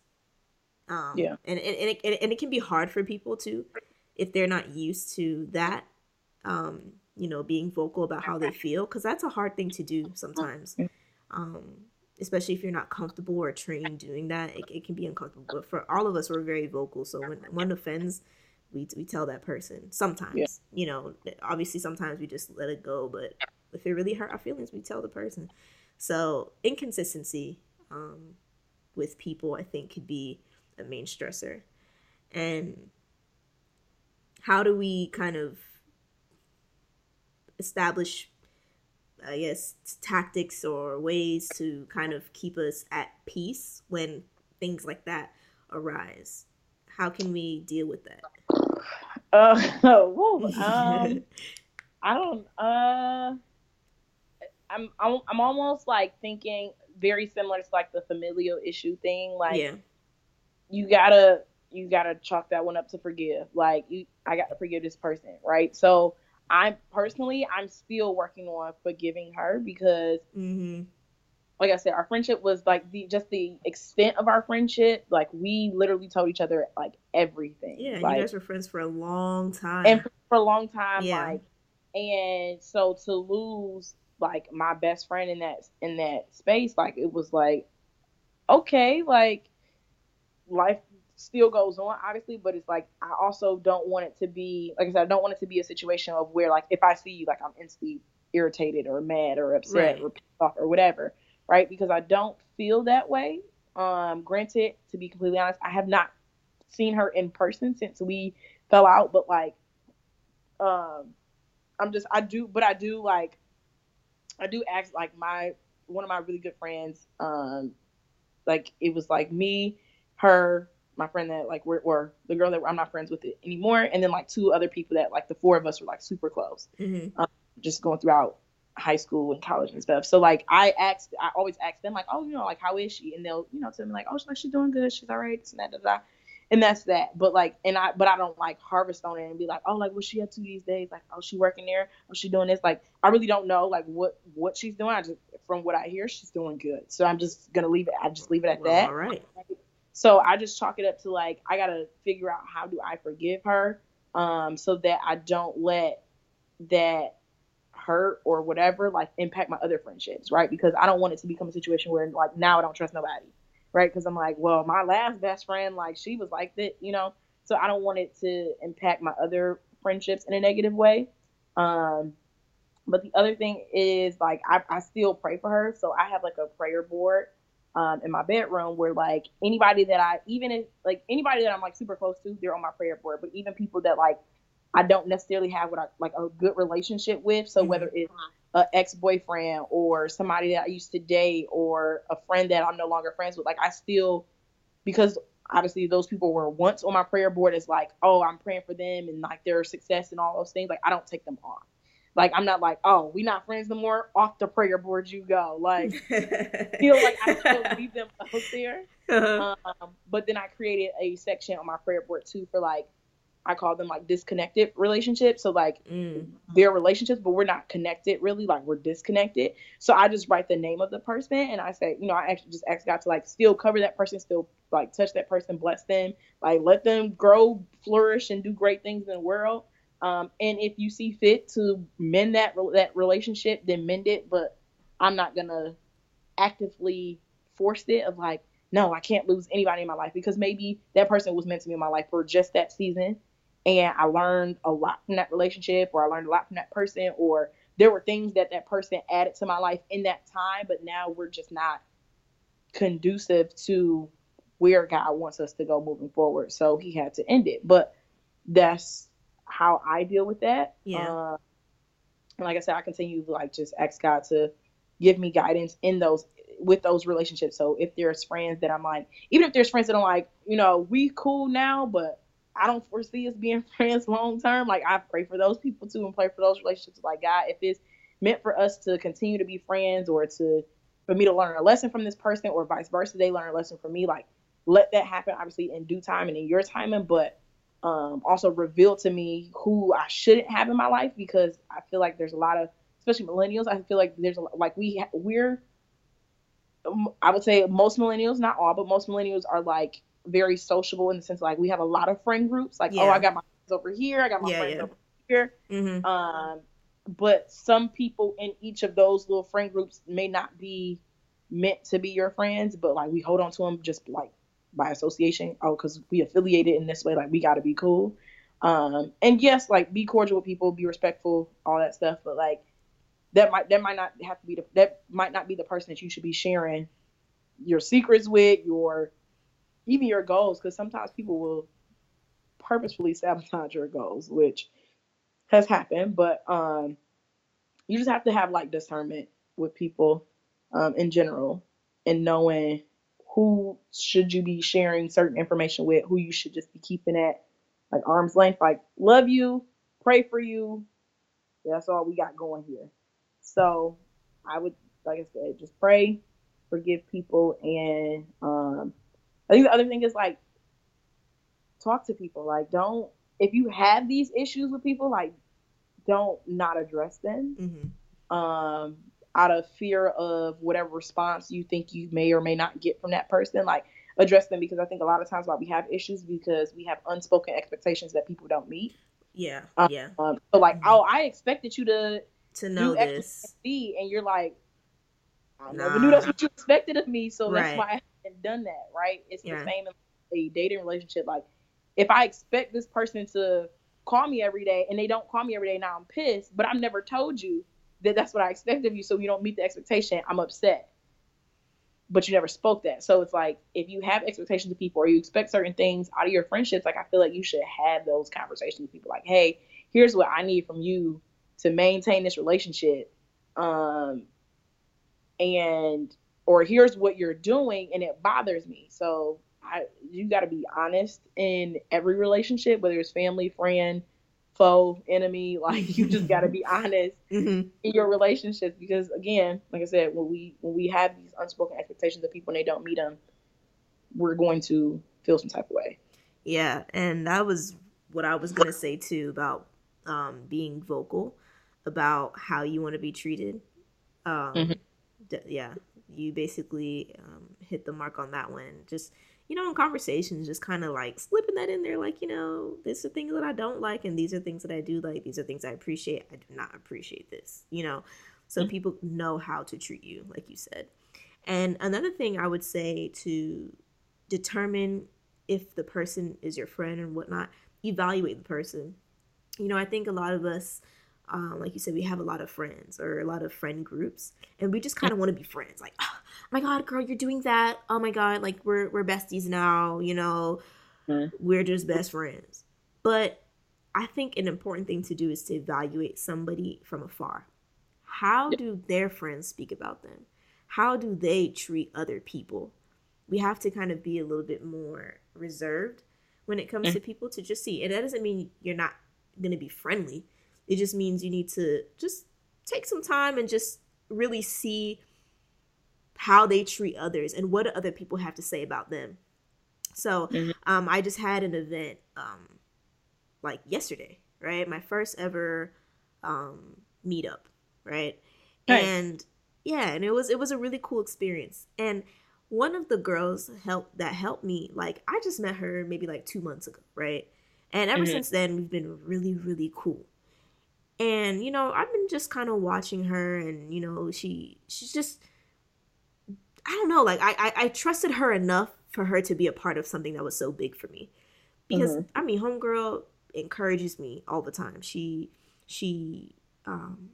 um yeah. and, and, and, it, and it can be hard for people to if they're not used to that um you know being vocal about how they feel because that's a hard thing to do sometimes. Um especially if you're not comfortable or trained doing that it, it can be uncomfortable but for all of us we're very vocal so when one offends we, we tell that person sometimes yeah. you know obviously sometimes we just let it go but if it really hurt our feelings we tell the person. So inconsistency um, with people i think could be a main stressor. And how do we kind of establish I guess tactics or ways to kind of keep us at peace when things like that arise. How can we deal with that? Uh, whoa, um, I don't. Uh, I'm, I'm I'm almost like thinking very similar to like the familial issue thing. Like, yeah. you gotta you gotta chalk that one up to forgive. Like, you, I got to forgive this person, right? So I personally, I'm still working on forgiving her because, mm-hmm. like I said, our friendship was like the just the extent of our friendship. Like we literally told each other like everything. Yeah, like, you guys were friends for a long time. And for, for a long time, yeah. like, and so to lose like my best friend in that in that space, like it was like, okay, like life still goes on, obviously, but it's like I also don't want it to be like I said, I don't want it to be a situation of where like if I see you, like I'm instantly irritated or mad or upset right. or pissed off or whatever, right? Because I don't feel that way. Um, granted, to be completely honest, I have not seen her in person since we fell out, but like, um, I'm just I do, but I do like, I do act like my one of my really good friends, um, like it was like me, her, my friend that like we're or the girl that I'm not friends with anymore, and then like two other people that like the four of us were like super close, mm-hmm. um, just going throughout high school and college and stuff. So like I asked, I always ask them like, oh, you know, like how is she? And they'll you know tell me like, oh, she's like she's doing good, she's all right, and that, da, da. and that's that. But like, and I, but I don't like harvest on it and be like, oh, like what's she up to these days? Like, oh, she working there? Oh, she doing this? Like, I really don't know like what what she's doing. I just from what I hear, she's doing good. So I'm just gonna leave it. I just leave it at well, that. All right. So I just chalk it up to like I gotta figure out how do I forgive her, um, so that I don't let that hurt or whatever like impact my other friendships, right? Because I don't want it to become a situation where like now I don't trust nobody, right? Because I'm like, well, my last best friend, like she was like that, you know. So I don't want it to impact my other friendships in a negative way. Um, but the other thing is like I, I still pray for her, so I have like a prayer board um, in my bedroom where like anybody that I even if like anybody that I'm like super close to, they're on my prayer board. But even people that like I don't necessarily have what I like a good relationship with. So mm-hmm. whether it's an ex boyfriend or somebody that I used to date or a friend that I'm no longer friends with, like I still because obviously those people were once on my prayer board as like, oh, I'm praying for them and like their success and all those things. Like I don't take them off. Like I'm not like, oh, we not friends no more. Off the prayer board you go. Like know, like I still leave them out there. Uh-huh. Um, but then I created a section on my prayer board too for like I call them like disconnected relationships. So like mm. they're relationships, but we're not connected really. Like we're disconnected. So I just write the name of the person and I say, you know, I actually just ask God to like still cover that person, still like touch that person, bless them, like let them grow, flourish, and do great things in the world. Um, and if you see fit to mend that that relationship, then mend it. But I'm not gonna actively force it of like, no, I can't lose anybody in my life because maybe that person was meant to be in my life for just that season, and I learned a lot from that relationship, or I learned a lot from that person, or there were things that that person added to my life in that time, but now we're just not conducive to where God wants us to go moving forward. So he had to end it. But that's how I deal with that. Yeah. Uh, and like I said, I continue to like just ask God to give me guidance in those with those relationships. So if there's friends that I'm like, even if there's friends that I'm like, you know, we cool now, but I don't foresee us being friends long term. Like I pray for those people too and pray for those relationships. Like God, if it's meant for us to continue to be friends or to for me to learn a lesson from this person or vice versa, they learn a lesson from me. Like let that happen obviously in due time and in your timing, but um, also revealed to me who I shouldn't have in my life because I feel like there's a lot of, especially millennials. I feel like there's a, like we we're, I would say most millennials, not all, but most millennials are like very sociable in the sense like we have a lot of friend groups. Like yeah. oh, I got my friends over here, I got my yeah, friends yeah. over here. Mm-hmm. Um, but some people in each of those little friend groups may not be meant to be your friends, but like we hold on to them just like by association. Oh, because we affiliated in this way, like we got to be cool. Um, and yes, like be cordial with people, be respectful, all that stuff. But like that might that might not have to be the that might not be the person that you should be sharing your secrets with, your even your goals, because sometimes people will purposefully sabotage your goals, which has happened. But um, you just have to have like discernment with people um, in general and knowing who should you be sharing certain information with, who you should just be keeping at like arm's length, like love you, pray for you. That's all we got going here. So I would, like I said, just pray, forgive people, and um, I think the other thing is like talk to people. Like don't if you have these issues with people, like don't not address them. Mm-hmm. Um, out of fear of whatever response you think you may or may not get from that person like address them because i think a lot of times why we have issues because we have unspoken expectations that people don't meet yeah um, yeah um, so like mm-hmm. oh i expected you to to know this and, and you're like i nah. never knew that's what you expected of me so right. that's why i haven't done that right it's yeah. the same in a dating relationship like if i expect this person to call me every day and they don't call me every day now i'm pissed but i've never told you that that's what I expect of you. So you don't meet the expectation, I'm upset. But you never spoke that. So it's like if you have expectations of people or you expect certain things out of your friendships, like I feel like you should have those conversations with people like, hey, here's what I need from you to maintain this relationship. Um and or here's what you're doing and it bothers me. So I you gotta be honest in every relationship, whether it's family, friend, foe, enemy. Like you just got to be honest mm-hmm. in your relationships because again, like I said, when we when we have these unspoken expectations of people and they don't meet them, we're going to feel some type of way. Yeah, and that was what I was gonna say too about um, being vocal about how you want to be treated. Um, mm-hmm. d- yeah, you basically um, hit the mark on that one. Just you know, in conversations, just kind of like slipping that in there, like, you know, these are things that I don't like, and these are things that I do like. These are things I appreciate. I do not appreciate this, you know, so mm-hmm. people know how to treat you, like you said. And another thing I would say to determine if the person is your friend and whatnot, evaluate the person. You know, I think a lot of us, um, like you said, we have a lot of friends or a lot of friend groups, and we just kind of want to be friends. Like, oh, my god, girl, you're doing that. Oh my god, like we're we're besties now, you know. Mm. We're just best friends. But I think an important thing to do is to evaluate somebody from afar. How do their friends speak about them? How do they treat other people? We have to kind of be a little bit more reserved when it comes mm. to people to just see. And that doesn't mean you're not going to be friendly. It just means you need to just take some time and just really see how they treat others and what do other people have to say about them. So mm-hmm. um, I just had an event um, like yesterday, right? My first ever um, meetup, right? Nice. And yeah, and it was it was a really cool experience. And one of the girls helped that helped me, like I just met her maybe like two months ago, right? And ever mm-hmm. since then, we've been really, really cool. And you know, I've been just kind of watching her, and you know, she she's just I don't know, like I, I, I trusted her enough for her to be a part of something that was so big for me. Because mm-hmm. I mean, homegirl encourages me all the time. She she um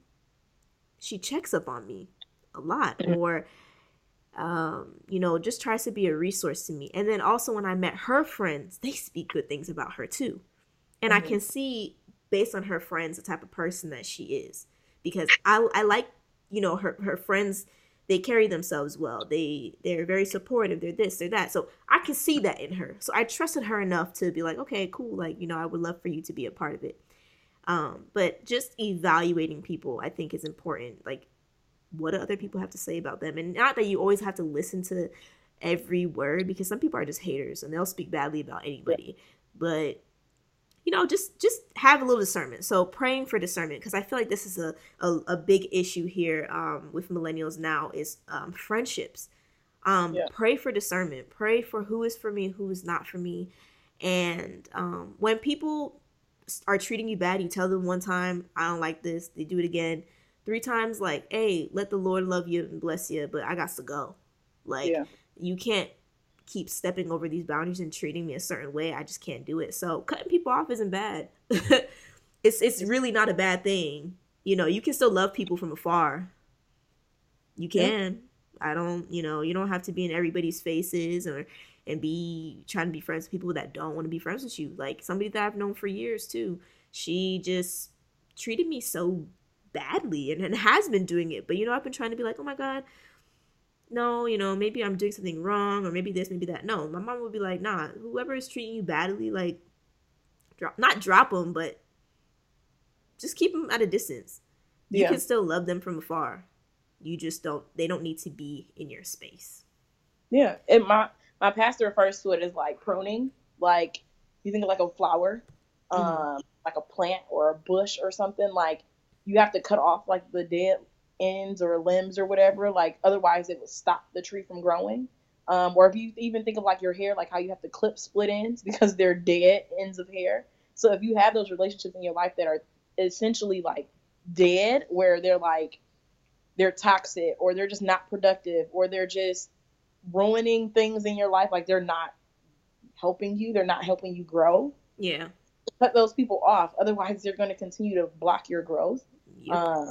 she checks up on me a lot mm-hmm. or um you know just tries to be a resource to me and then also when i met her friends they speak good things about her too and mm-hmm. i can see based on her friends the type of person that she is because i i like you know her her friends they carry themselves well. They they're very supportive. They're this, they're that. So I can see that in her. So I trusted her enough to be like, okay, cool. Like you know, I would love for you to be a part of it. Um, but just evaluating people, I think, is important. Like, what do other people have to say about them? And not that you always have to listen to every word because some people are just haters and they'll speak badly about anybody. But you know, just just have a little discernment. So praying for discernment because I feel like this is a a, a big issue here um, with millennials now is um, friendships. Um, yeah. Pray for discernment. Pray for who is for me, who is not for me. And um, when people are treating you bad, you tell them one time, I don't like this. They do it again. Three times, like, hey, let the Lord love you and bless you, but I got to go. Like, yeah. you can't keep stepping over these boundaries and treating me a certain way. I just can't do it. So cutting people off isn't bad. it's it's really not a bad thing. You know, you can still love people from afar. You can. Yeah. I don't, you know, you don't have to be in everybody's faces or and be trying to be friends with people that don't want to be friends with you. Like somebody that I've known for years too. She just treated me so badly and, and has been doing it. But you know, I've been trying to be like, oh my God, no, you know, maybe I'm doing something wrong or maybe this, maybe that. No, my mom would be like, nah, whoever is treating you badly, like, drop, not drop them, but just keep them at a distance. You yeah. can still love them from afar. You just don't, they don't need to be in your space. Yeah. And my, my pastor refers to it as like pruning. Like, you think of like a flower, mm-hmm. um, like a plant or a bush or something, like, you have to cut off like the dead ends or limbs or whatever. Like otherwise, it would stop the tree from growing. Um, or if you even think of like your hair, like how you have to clip split ends because they're dead ends of hair. So if you have those relationships in your life that are essentially like dead, where they're like they're toxic or they're just not productive or they're just ruining things in your life, like they're not helping you, they're not helping you grow. Yeah. Cut those people off. Otherwise, they're going to continue to block your growth. Yep. Uh,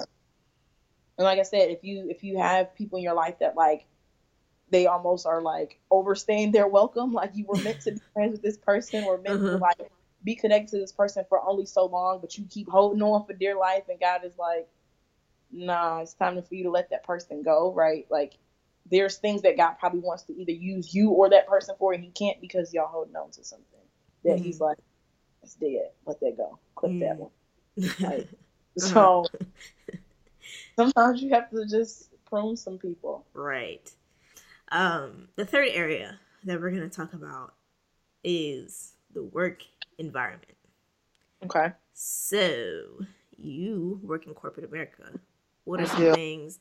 and like I said, if you if you have people in your life that like they almost are like overstaying their welcome, like you were meant to be friends with this person or meant uh-huh. to like be connected to this person for only so long, but you keep holding on for dear life, and God is like, nah, it's time for you to let that person go, right? Like there's things that God probably wants to either use you or that person for, and He can't because y'all holding on to something that mm-hmm. He's like, it's dead, let that go, Click mm-hmm. that one. Like, so sometimes you have to just prune some people. Right. Um, the third area that we're going to talk about is the work environment. Okay. So, you work in corporate America. What are some things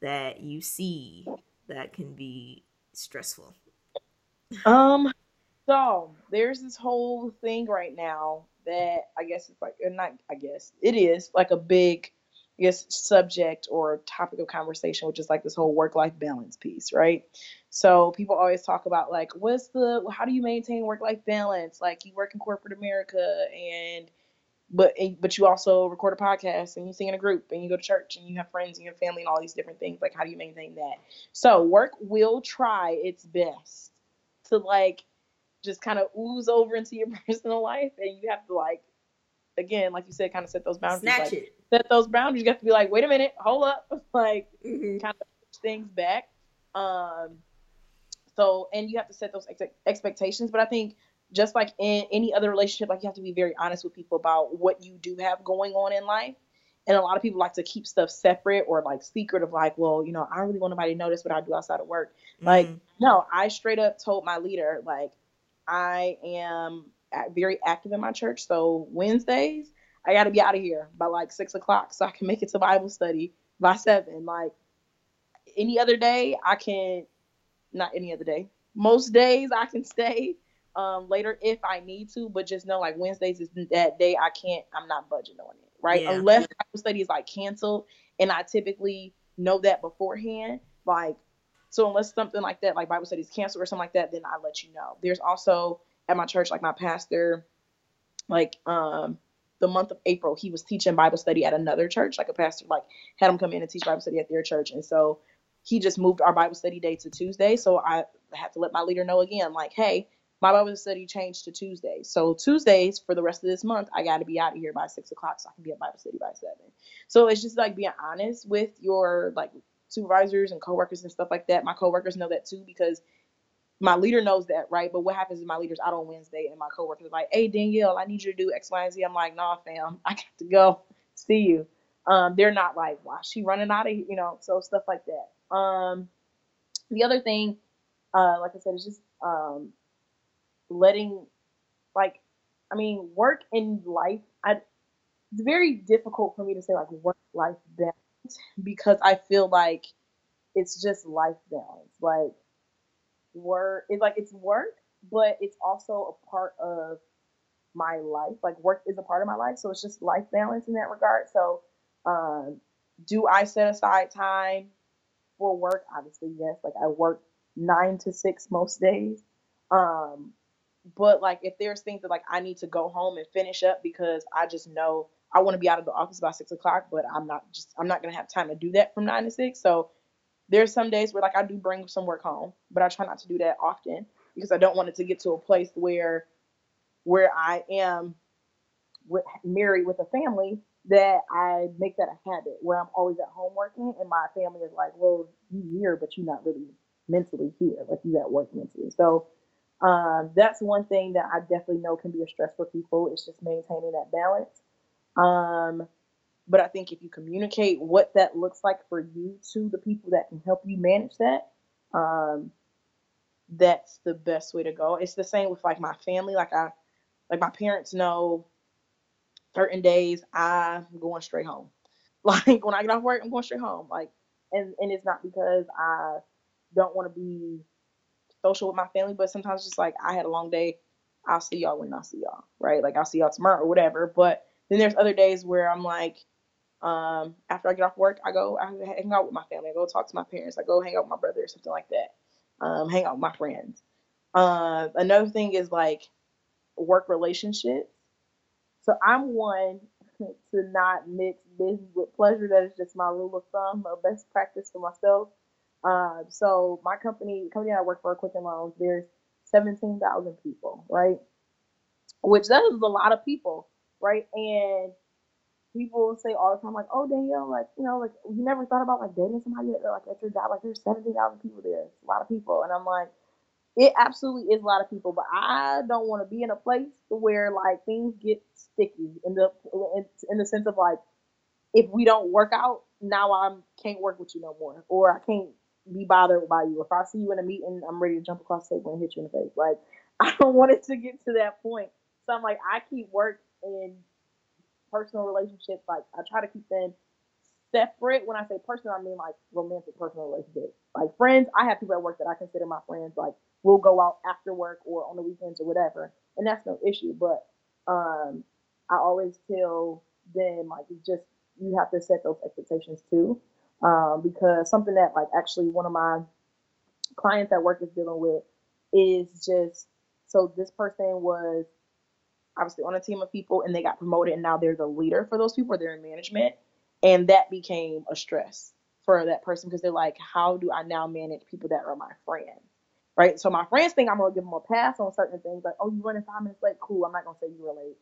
that you see that can be stressful? Um, so there's this whole thing right now that I guess it's like, not I guess it is like a big guess, subject or topic of conversation, which is like this whole work life balance piece, right? So people always talk about like, what's the, how do you maintain work life balance? Like you work in corporate America and, but but you also record a podcast and you sing in a group and you go to church and you have friends and you have family and all these different things. Like how do you maintain that? So work will try its best to like just kind of ooze over into your personal life and you have to like again, like you said, kind of set those boundaries. Snatch like, it. Set those boundaries. You have to be like, wait a minute, hold up, like mm-hmm. kind of push things back. Um, so and you have to set those ex- expectations. But I think just like in any other relationship, like you have to be very honest with people about what you do have going on in life. And a lot of people like to keep stuff separate or like secret of like, well, you know, I don't really want nobody to notice what I do outside of work. Mm-hmm. Like, no, I straight up told my leader, like, I am very active in my church. So Wednesdays, I got to be out of here by like six o'clock so I can make it to Bible study by seven. Like any other day, I can, not any other day. Most days I can stay um, later if I need to, but just know like Wednesdays is that day I can't, I'm not budging on it, right? Yeah. Unless Bible study is like canceled and I typically know that beforehand. Like, so unless something like that, like Bible study is canceled or something like that, then I let you know. There's also at my church, like my pastor, like um the month of April, he was teaching Bible study at another church. Like a pastor, like had him come in and teach Bible study at their church, and so he just moved our Bible study day to Tuesday. So I had to let my leader know again, like, hey, my Bible study changed to Tuesday. So Tuesdays for the rest of this month, I got to be out of here by six o'clock so I can be at Bible study by seven. So it's just like being honest with your like supervisors and coworkers and stuff like that. My coworkers know that too because my leader knows that, right? But what happens is my leader's out on Wednesday and my coworkers like, hey, Danielle, I need you to do X, Y, and Z. I'm like, nah, fam, I got to go. See you. Um, they're not like, why she running out of, here? you know, so stuff like that. Um, the other thing, uh, like I said, is just um, letting, like, I mean, work and life. I, it's very difficult for me to say like work life balance because I feel like it's just life balance. Like work it's like it's work, but it's also a part of my life. Like work is a part of my life, so it's just life balance in that regard. So, um, do I set aside time for work? Obviously, yes. Like I work nine to six most days. Um, but like if there's things that like I need to go home and finish up because I just know I want to be out of the office by six o'clock, but I'm not just I'm not gonna have time to do that from nine to six. So there's some days where like I do bring some work home, but I try not to do that often because I don't want it to get to a place where where I am with, married with a family that I make that a habit where I'm always at home working and my family is like, well, you here, but you're not really mentally here, like you at work mentally. So um, that's one thing that I definitely know can be a stress for people. It's just maintaining that balance. Um, but I think if you communicate what that looks like for you to the people that can help you manage that, um, that's the best way to go. It's the same with like my family. Like I, like my parents know certain days I'm going straight home. Like when I get off work, I'm going straight home. Like, and and it's not because I don't want to be social with my family, but sometimes just like I had a long day. I'll see y'all when I see y'all, right? Like I'll see y'all tomorrow or whatever. But then there's other days where I'm like, um, after I get off work, I go I hang out with my family. I go talk to my parents. I go hang out with my brother or something like that. Um, hang out with my friends. Uh, another thing is like work relationships. So I'm one to not mix business with pleasure. That is just my rule of thumb, a best practice for myself. Uh, so my company, the company I work for, Quicken Loans, there's 17,000 people, right? Which that is a lot of people, right? And people say all the time, like, "Oh, Danielle, like, you know, like, you never thought about like dating somebody at, like at your job? Like, there's seventy thousand people there. It's a lot of people." And I'm like, it absolutely is a lot of people, but I don't want to be in a place where like things get sticky in the in, in the sense of like, if we don't work out, now I can't work with you no more, or I can't be bothered by you. If I see you in a meeting, I'm ready to jump across the table and hit you in the face. Like, I don't want it to get to that point. So I'm like, I keep work and personal relationships, like I try to keep them separate. When I say personal, I mean like romantic personal relationships. Like friends, I have people at work that I consider my friends. Like we'll go out after work or on the weekends or whatever, and that's no issue. But um, I always tell them like it's just you have to set those expectations too, um, because something that like actually one of my clients at work is dealing with is just so this person was obviously on a team of people and they got promoted and now they're the leader for those people or they're in management and that became a stress for that person because they're like how do i now manage people that are my friends right so my friends think i'm gonna give them a pass on certain things like oh you running five minutes late cool i'm not gonna say you were late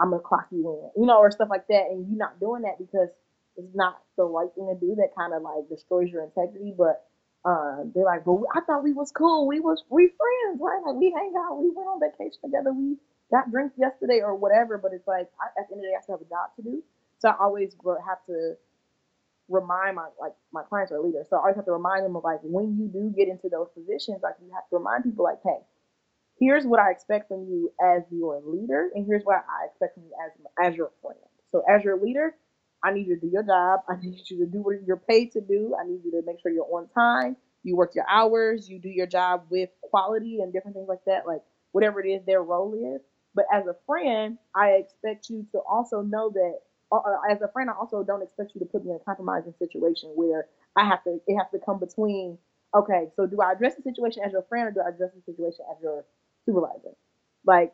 i'm gonna clock you in you know or stuff like that and you're not doing that because it's not the right thing to do that kind of like destroys your integrity but uh, they're like, but I thought we was cool. We was we friends, right? Like we hang out, we went on vacation together, we got drinks yesterday or whatever, but it's like I, at the end of the day, I still have a job to do. So I always have to remind my like my clients or leaders, so I always have to remind them of like when you do get into those positions, like you have to remind people like, hey, here's what I expect from you as your leader, and here's what I expect from you as as your friend. So as your leader, I need you to do your job. I need you to do what you're paid to do. I need you to make sure you're on time. You work your hours. You do your job with quality and different things like that. Like whatever it is their role is. But as a friend, I expect you to also know that. Uh, uh, as a friend, I also don't expect you to put me in a compromising situation where I have to. It has to come between. Okay, so do I address the situation as your friend, or do I address the situation as your supervisor? Like,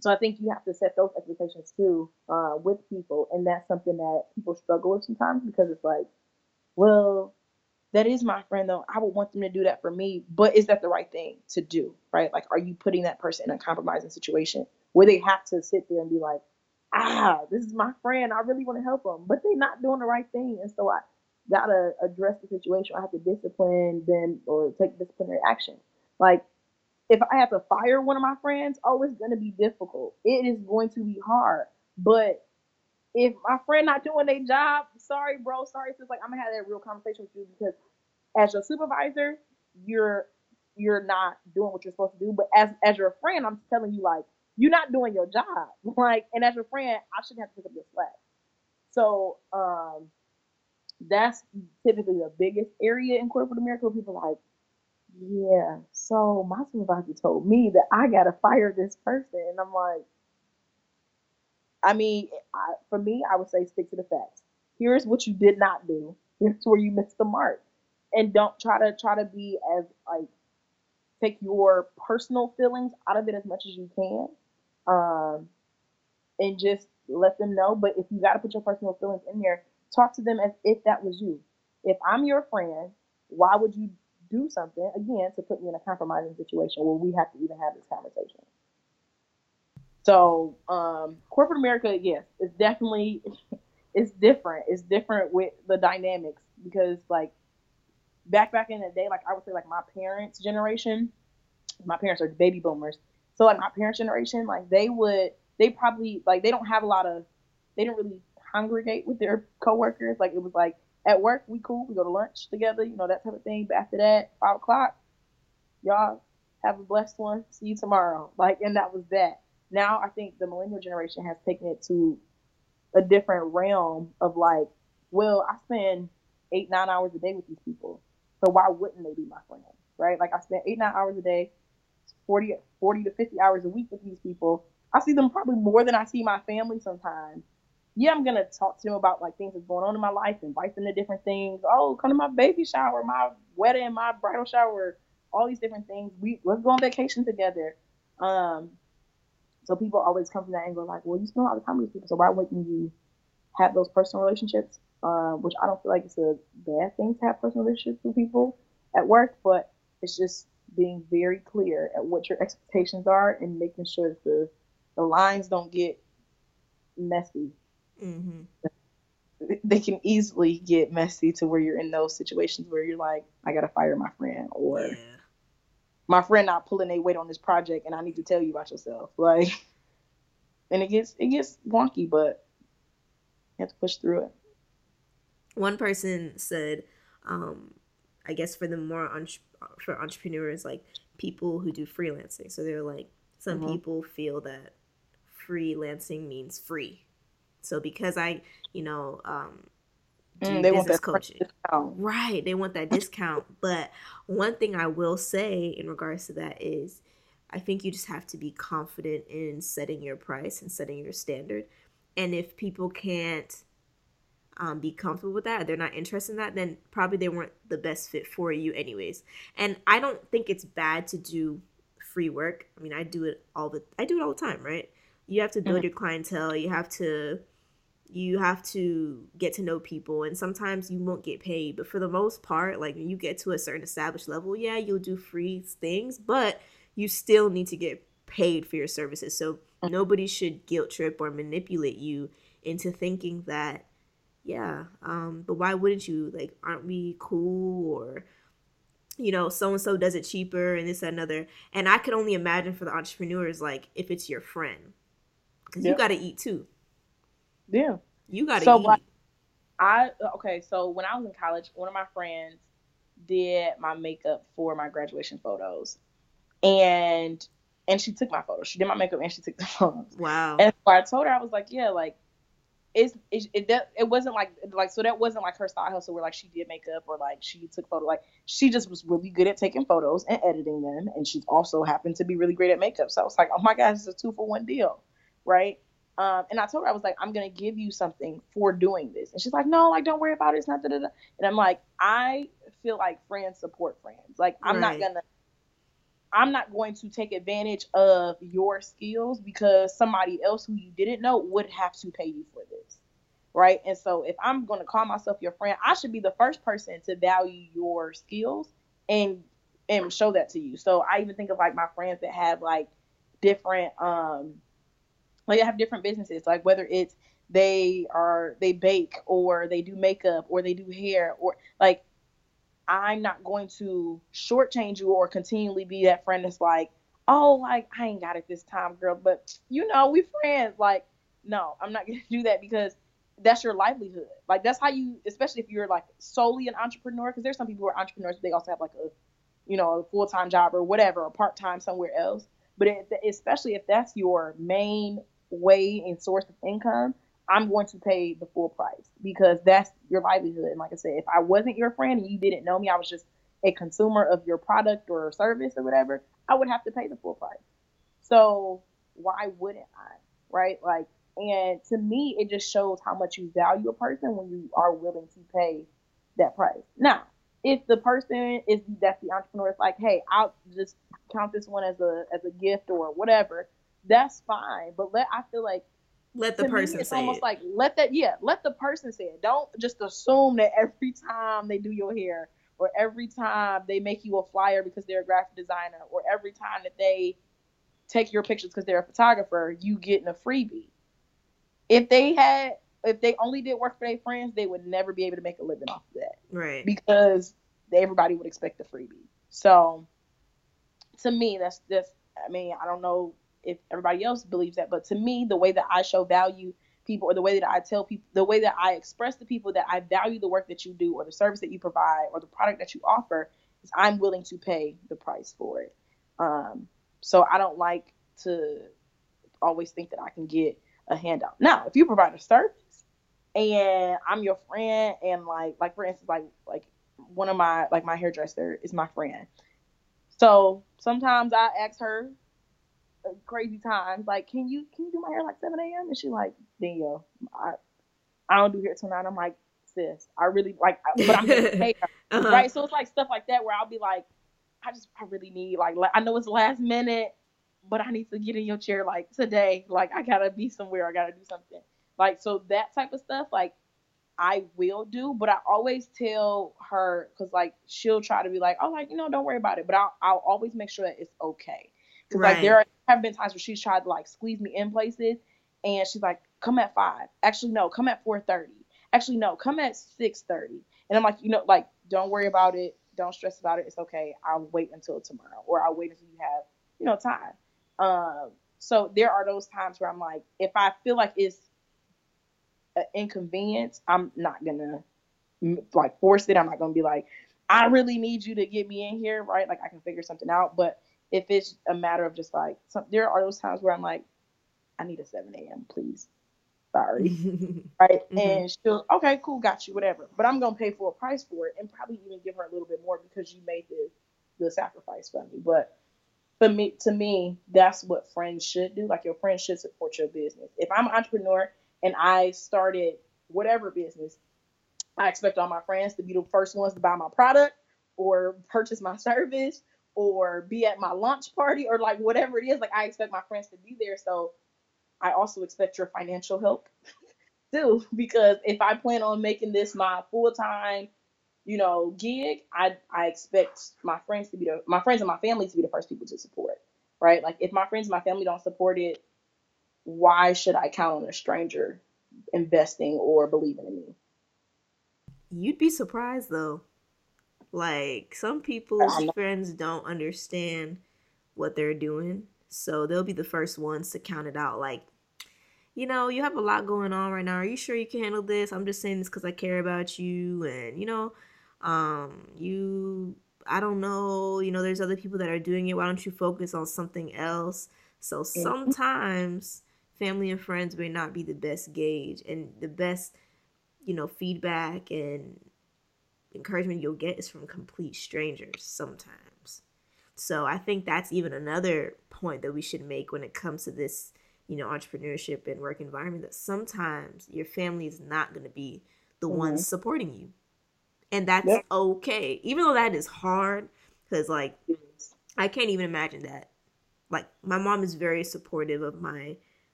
so I think you have to set those expectations too uh, with people, and that's something that people struggle with sometimes because it's like, well, that is my friend though. I would want them to do that for me, but is that the right thing to do? Right? Like, are you putting that person in a compromising situation where they have to sit there and be like, ah, this is my friend. I really want to help them, but they're not doing the right thing. And so I, gotta address the situation. I have to discipline them or take disciplinary action. Like if I have to fire one of my friends, oh, it's gonna be difficult. It is going to be hard. But if my friend not doing their job, sorry, bro, sorry, it's like I'm gonna have that real conversation with you because as your supervisor, you're you're not doing what you're supposed to do. But as as your friend, I'm telling you like you're not doing your job. Like, and as your friend, I shouldn't have to pick up your slack. So um that's typically the biggest area in corporate America where people like, yeah, so my supervisor told me that I gotta fire this person, and I'm like, I mean, I, for me, I would say stick to the facts. Here's what you did not do. Here's where you missed the mark, and don't try to try to be as like take your personal feelings out of it as much as you can, um, and just let them know. But if you got to put your personal feelings in there, talk to them as if that was you. If I'm your friend, why would you do something again to put me in a compromising situation where we have to even have this conversation? So, um, corporate America, yes, it's definitely it's different. It's different with the dynamics because like back back in the day, like I would say like my parents' generation, my parents are baby boomers. So like my parents' generation, like they would they probably like they don't have a lot of they didn't really congregate with their coworkers. Like it was like at work we cool, we go to lunch together, you know, that type of thing. But after that, five o'clock, y'all have a blessed one. See you tomorrow. Like and that was that. Now I think the millennial generation has taken it to a different realm of like, well, I spend eight, nine hours a day with these people. So why wouldn't they be my friend? Right? Like I spend eight, nine hours a day, 40, 40 to 50 hours a week with these people. I see them probably more than I see my family sometimes yeah, I'm gonna talk to them about like things that's going on in my life, invite them to different things. Oh, come to my baby shower, my wedding, my bridal shower, all these different things. We let's go on vacation together. Um, so people always come from that angle, like, well, you spend a lot of time with people, so why wouldn't you have those personal relationships? Um, which I don't feel like it's a bad thing to have personal relationships with people at work, but it's just being very clear at what your expectations are and making sure that the the lines don't get messy Mm-hmm. They can easily get messy to where you're in those situations where you're like, I gotta fire my friend, or yeah. My friend not pulling their weight on this project, and I need to tell you about yourself. Like, and it gets it gets wonky, but you have to push through it. One person said, um, I guess for the more un- for entrepreneurs, like people who do freelancing. So they're like, some mm-hmm. people feel that freelancing means free so because I, you know, um, mm, they business coaching, right? They want that discount. but one thing I will say in regards to that is, I think you just have to be confident in setting your price and setting your standard. And if people can't um, be comfortable with that, they're not interested in that, then probably they weren't the best fit for you, anyways. And I don't think it's bad to do free work. I mean, I do it all the I do it all the time, right? You have to build mm-hmm. your clientele. You have to you have to get to know people and sometimes you won't get paid but for the most part like when you get to a certain established level yeah you'll do free things but you still need to get paid for your services. So nobody should guilt trip or manipulate you into thinking that yeah um but why wouldn't you? Like aren't we cool? Or you know so and so does it cheaper and this and another and i could only imagine for the entrepreneurs like if it's your friend because yep. you got to eat too yeah. You got to so, eat. Like, I uh, okay, so when I was in college, one of my friends did my makeup for my graduation photos. And and she took my photos. She did my makeup and she took the photos. Wow. And so I told her I was like, yeah, like it's it, it, it wasn't like like so that wasn't like her style hustle where like she did makeup or like she took photo like she just was really good at taking photos and editing them and she also happened to be really great at makeup so I was like oh my gosh it's a two for one deal right um, and I told her I was like, I'm gonna give you something for doing this, and she's like, No, like don't worry about it. It's not da da da. And I'm like, I feel like friends support friends. Like I'm right. not gonna, I'm not going to take advantage of your skills because somebody else who you didn't know would have to pay you for this, right? And so if I'm gonna call myself your friend, I should be the first person to value your skills and and show that to you. So I even think of like my friends that have like different um like I have different businesses, like whether it's they are they bake or they do makeup or they do hair or like I'm not going to shortchange you or continually be that friend that's like, oh, like I ain't got it this time, girl, but you know we friends. Like, no, I'm not gonna do that because that's your livelihood. Like that's how you, especially if you're like solely an entrepreneur, because there's some people who are entrepreneurs, but they also have like a, you know, a full time job or whatever, or part time somewhere else. But it, especially if that's your main way and source of income, I'm going to pay the full price because that's your livelihood. And like I said, if I wasn't your friend and you didn't know me, I was just a consumer of your product or service or whatever, I would have to pay the full price. So why wouldn't I? Right? Like, and to me, it just shows how much you value a person when you are willing to pay that price. Now, if the person is that's the entrepreneur, it's like, hey, I'll just count this one as a as a gift or whatever. That's fine, but let I feel like let the person me, it's say almost it. like let that yeah let the person say it. Don't just assume that every time they do your hair or every time they make you a flyer because they're a graphic designer or every time that they take your pictures because they're a photographer you getting a freebie. If they had if they only did work for their friends they would never be able to make a living off of that right. because everybody would expect a freebie. So to me that's just i mean i don't know if everybody else believes that. But to me, the way that I show value people or the way that I tell people, the way that I express to people that I value the work that you do or the service that you provide or the product that you offer is I'm willing to pay the price for it. Um, so I don't like to always think that I can get a handout. Now, if you provide a service and I'm your friend and like like for instance like like one of my like my hairdresser is my friend. So sometimes I ask her crazy times. Like, can you can you do my hair like 7 a.m.? And she like, Danielle, I I don't do hair till nine. I'm like, sis, I really like, but I'm gonna pay her, uh-huh. right? So it's like stuff like that where I'll be like, I just I really need like, I know it's last minute, but I need to get in your chair like today. Like I gotta be somewhere. I gotta do something. Like so that type of stuff. Like I will do, but I always tell her because like she'll try to be like, oh, like you know, don't worry about it. But I'll I'll always make sure that it's okay. Because right. like there have been times where she's tried to like squeeze me in places, and she's like, "Come at five. Actually, no, come at four thirty. Actually, no, come at six thirty. And I'm like, you know, like don't worry about it. Don't stress about it. It's okay. I'll wait until tomorrow, or I'll wait until you have you know time. Um, so there are those times where I'm like, if I feel like it's an inconvenience, I'm not gonna like force it. I'm not gonna be like, I really need you to get me in here, right? Like I can figure something out. But if it's a matter of just like some, there are those times where I'm like, I need a 7 a.m. please. Sorry. right. Mm-hmm. And she'll okay, cool, got you, whatever. But I'm gonna pay full price for it and probably even give her a little bit more because you made the the sacrifice for me. But for me to me, that's what friends should do. Like your friends should support your business. If I'm an entrepreneur and I started whatever business, I expect all my friends to be the first ones to buy my product or purchase my service or be at my launch party or like whatever it is. Like I expect my friends to be there. So I also expect your financial help too. Because if I plan on making this my full time, you know, gig, I I expect my friends to be the my friends and my family to be the first people to support. Right? Like if my friends and my family don't support it, why should I count on a stranger investing or believing in me? You'd be surprised though. Like some people's friends don't understand what they're doing, so they'll be the first ones to count it out. Like, you know, you have a lot going on right now. Are you sure you can handle this? I'm just saying this because I care about you, and you know, um, you. I don't know. You know, there's other people that are doing it. Why don't you focus on something else? So mm-hmm. sometimes family and friends may not be the best gauge and the best, you know, feedback and encouragement you'll get is from complete strangers sometimes. So I think that's even another point that we should make when it comes to this, you know, entrepreneurship and work environment that sometimes your family is not going to be the mm-hmm. ones supporting you. And that's yeah. okay. Even though that is hard cuz like I can't even imagine that. Like my mom is very supportive of my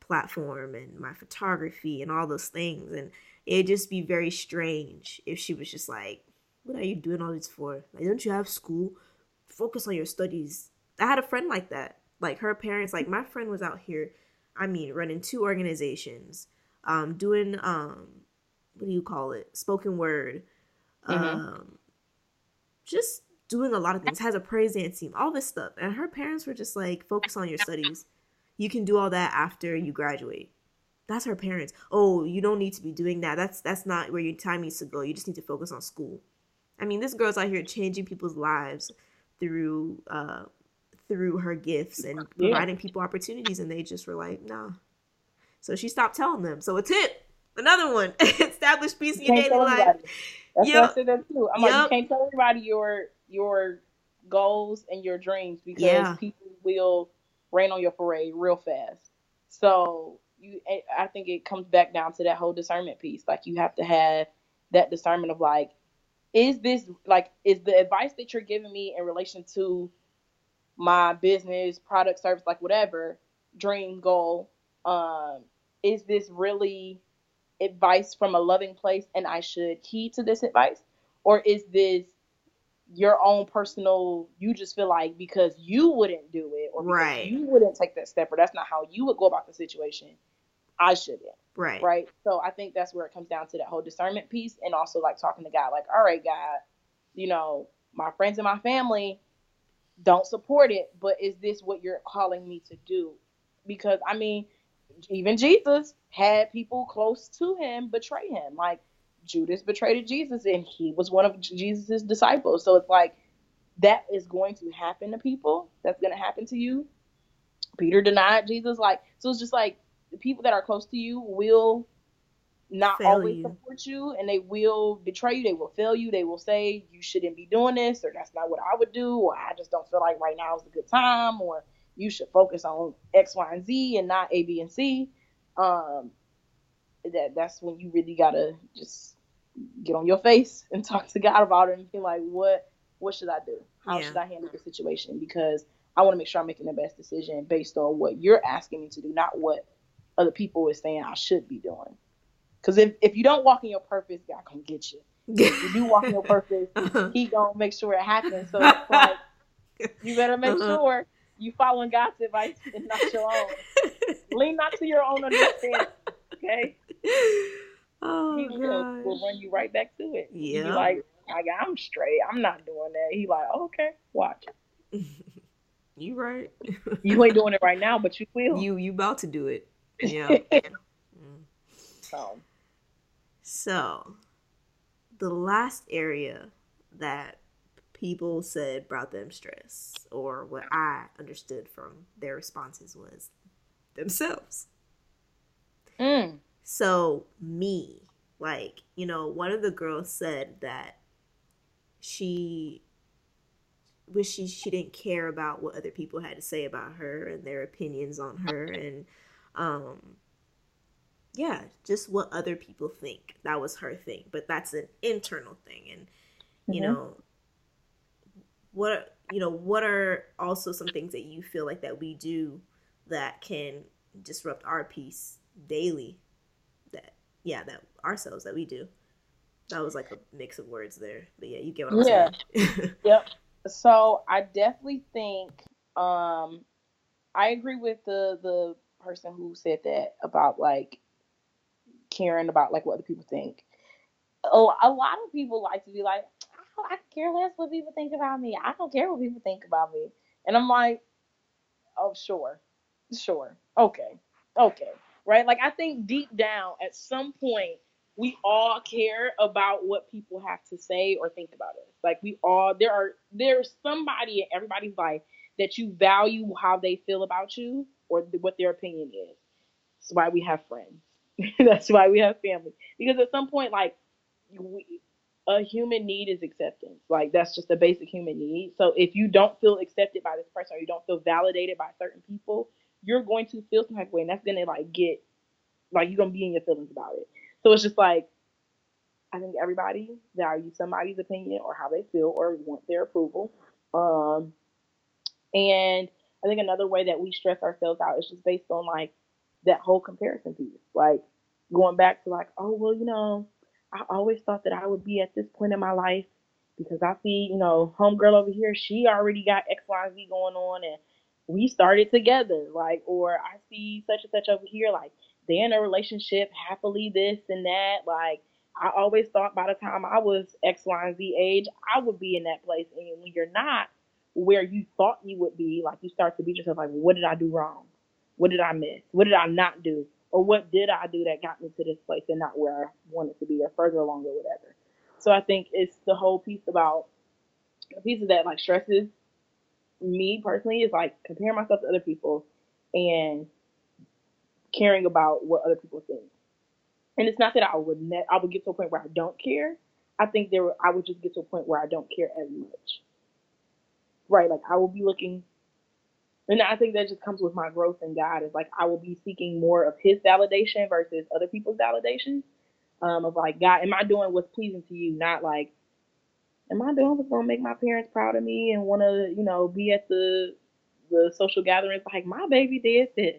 platform and my photography and all those things and it'd just be very strange if she was just like what are you doing all this for? Like, don't you have school? Focus on your studies. I had a friend like that. Like her parents, like my friend was out here, I mean, running two organizations, um, doing um, what do you call it? Spoken word, mm-hmm. um, just doing a lot of things. Has a praise dance team, all this stuff. And her parents were just like, focus on your studies. You can do all that after you graduate. That's her parents. Oh, you don't need to be doing that. That's that's not where your time needs to go. You just need to focus on school. I mean, this girl's out here changing people's lives through uh, through her gifts and providing people opportunities, and they just were like, nah. So she stopped telling them. So a tip, another one, establish peace in your daily life. That's yep. what I said that too. I'm yep. like, you can't tell everybody your your goals and your dreams because yeah. people will rain on your parade real fast. So you, I think it comes back down to that whole discernment piece. Like you have to have that discernment of like, is this like is the advice that you're giving me in relation to my business, product, service, like whatever, dream, goal, um, is this really advice from a loving place and I should heed to this advice? Or is this your own personal you just feel like because you wouldn't do it or right. you wouldn't take that step or that's not how you would go about the situation, I shouldn't. Right. Right. So I think that's where it comes down to that whole discernment piece and also like talking to God, like, all right, God, you know, my friends and my family don't support it, but is this what you're calling me to do? Because I mean, even Jesus had people close to him betray him. Like Judas betrayed Jesus and he was one of Jesus's disciples. So it's like that is going to happen to people. That's going to happen to you. Peter denied Jesus like so it's just like the people that are close to you will not fail always you. support you and they will betray you they will fail you they will say you shouldn't be doing this or that's not what i would do or i just don't feel like right now is a good time or you should focus on x y and z and not a b and c um that that's when you really gotta just get on your face and talk to god about it and be like what what should i do how yeah. should i handle the situation because i want to make sure i'm making the best decision based on what you're asking me to do not what other people is saying i should be doing because if, if you don't walk in your purpose, God gonna get you. if you do walk in your purpose, uh-huh. He gonna make sure it happens. So it's like you better make uh-huh. sure you following God's advice and not your own. Lean not to your own understanding. Okay. Oh he will, will run you right back to it. Yeah. like, like I'm straight. I'm not doing that. He like, oh, okay, watch. you right. you ain't doing it right now, but you will. You you about to do it. Yeah. mm. So so, the last area that people said brought them stress, or what I understood from their responses, was themselves. Mm. So, me, like, you know, one of the girls said that she wish she, she didn't care about what other people had to say about her and their opinions on her and um yeah, just what other people think. That was her thing, but that's an internal thing. And mm-hmm. you know, what you know, what are also some things that you feel like that we do that can disrupt our peace daily? That yeah, that ourselves that we do. That was like a mix of words there, but yeah, you get what I'm yeah. saying. yep. So I definitely think um I agree with the the person who said that about like caring about like what other people think. A, a lot of people like to be like, oh, I care less what people think about me. I don't care what people think about me. And I'm like, oh, sure, sure, okay, okay, right? Like I think deep down, at some point, we all care about what people have to say or think about us. Like we all, there are there's somebody in everybody's life that you value how they feel about you or what their opinion is. That's why we have friends. That's why we have family. Because at some point, like, we, a human need is acceptance. Like, that's just a basic human need. So if you don't feel accepted by this person or you don't feel validated by certain people, you're going to feel some type of way. And that's going to, like, get, like, you're going to be in your feelings about it. So it's just like, I think everybody values somebody's opinion or how they feel or want their approval. Um, and I think another way that we stress ourselves out is just based on like that whole comparison piece. Like going back to like, oh well, you know, I always thought that I would be at this point in my life because I see, you know, homegirl over here, she already got X, Y, Z going on and we started together. Like, or I see such and such over here, like they're in a relationship happily, this and that. Like I always thought by the time I was X, Y, and Z age, I would be in that place. And when you're not where you thought you would be, like you start to beat yourself like, what did I do wrong? What did I miss? What did I not do? Or what did I do that got me to this place and not where I wanted to be or further along or whatever. So I think it's the whole piece about a piece of that like stresses me personally is like comparing myself to other people and caring about what other people think. And it's not that I would ne- I would get to a point where I don't care. I think there I would just get to a point where I don't care as much. Right, like I will be looking and I think that just comes with my growth in God is like I will be seeking more of his validation versus other people's validation. Um, of like, God, am I doing what's pleasing to you? Not like, am I doing what's gonna make my parents proud of me and wanna, you know, be at the the social gatherings like my baby did this,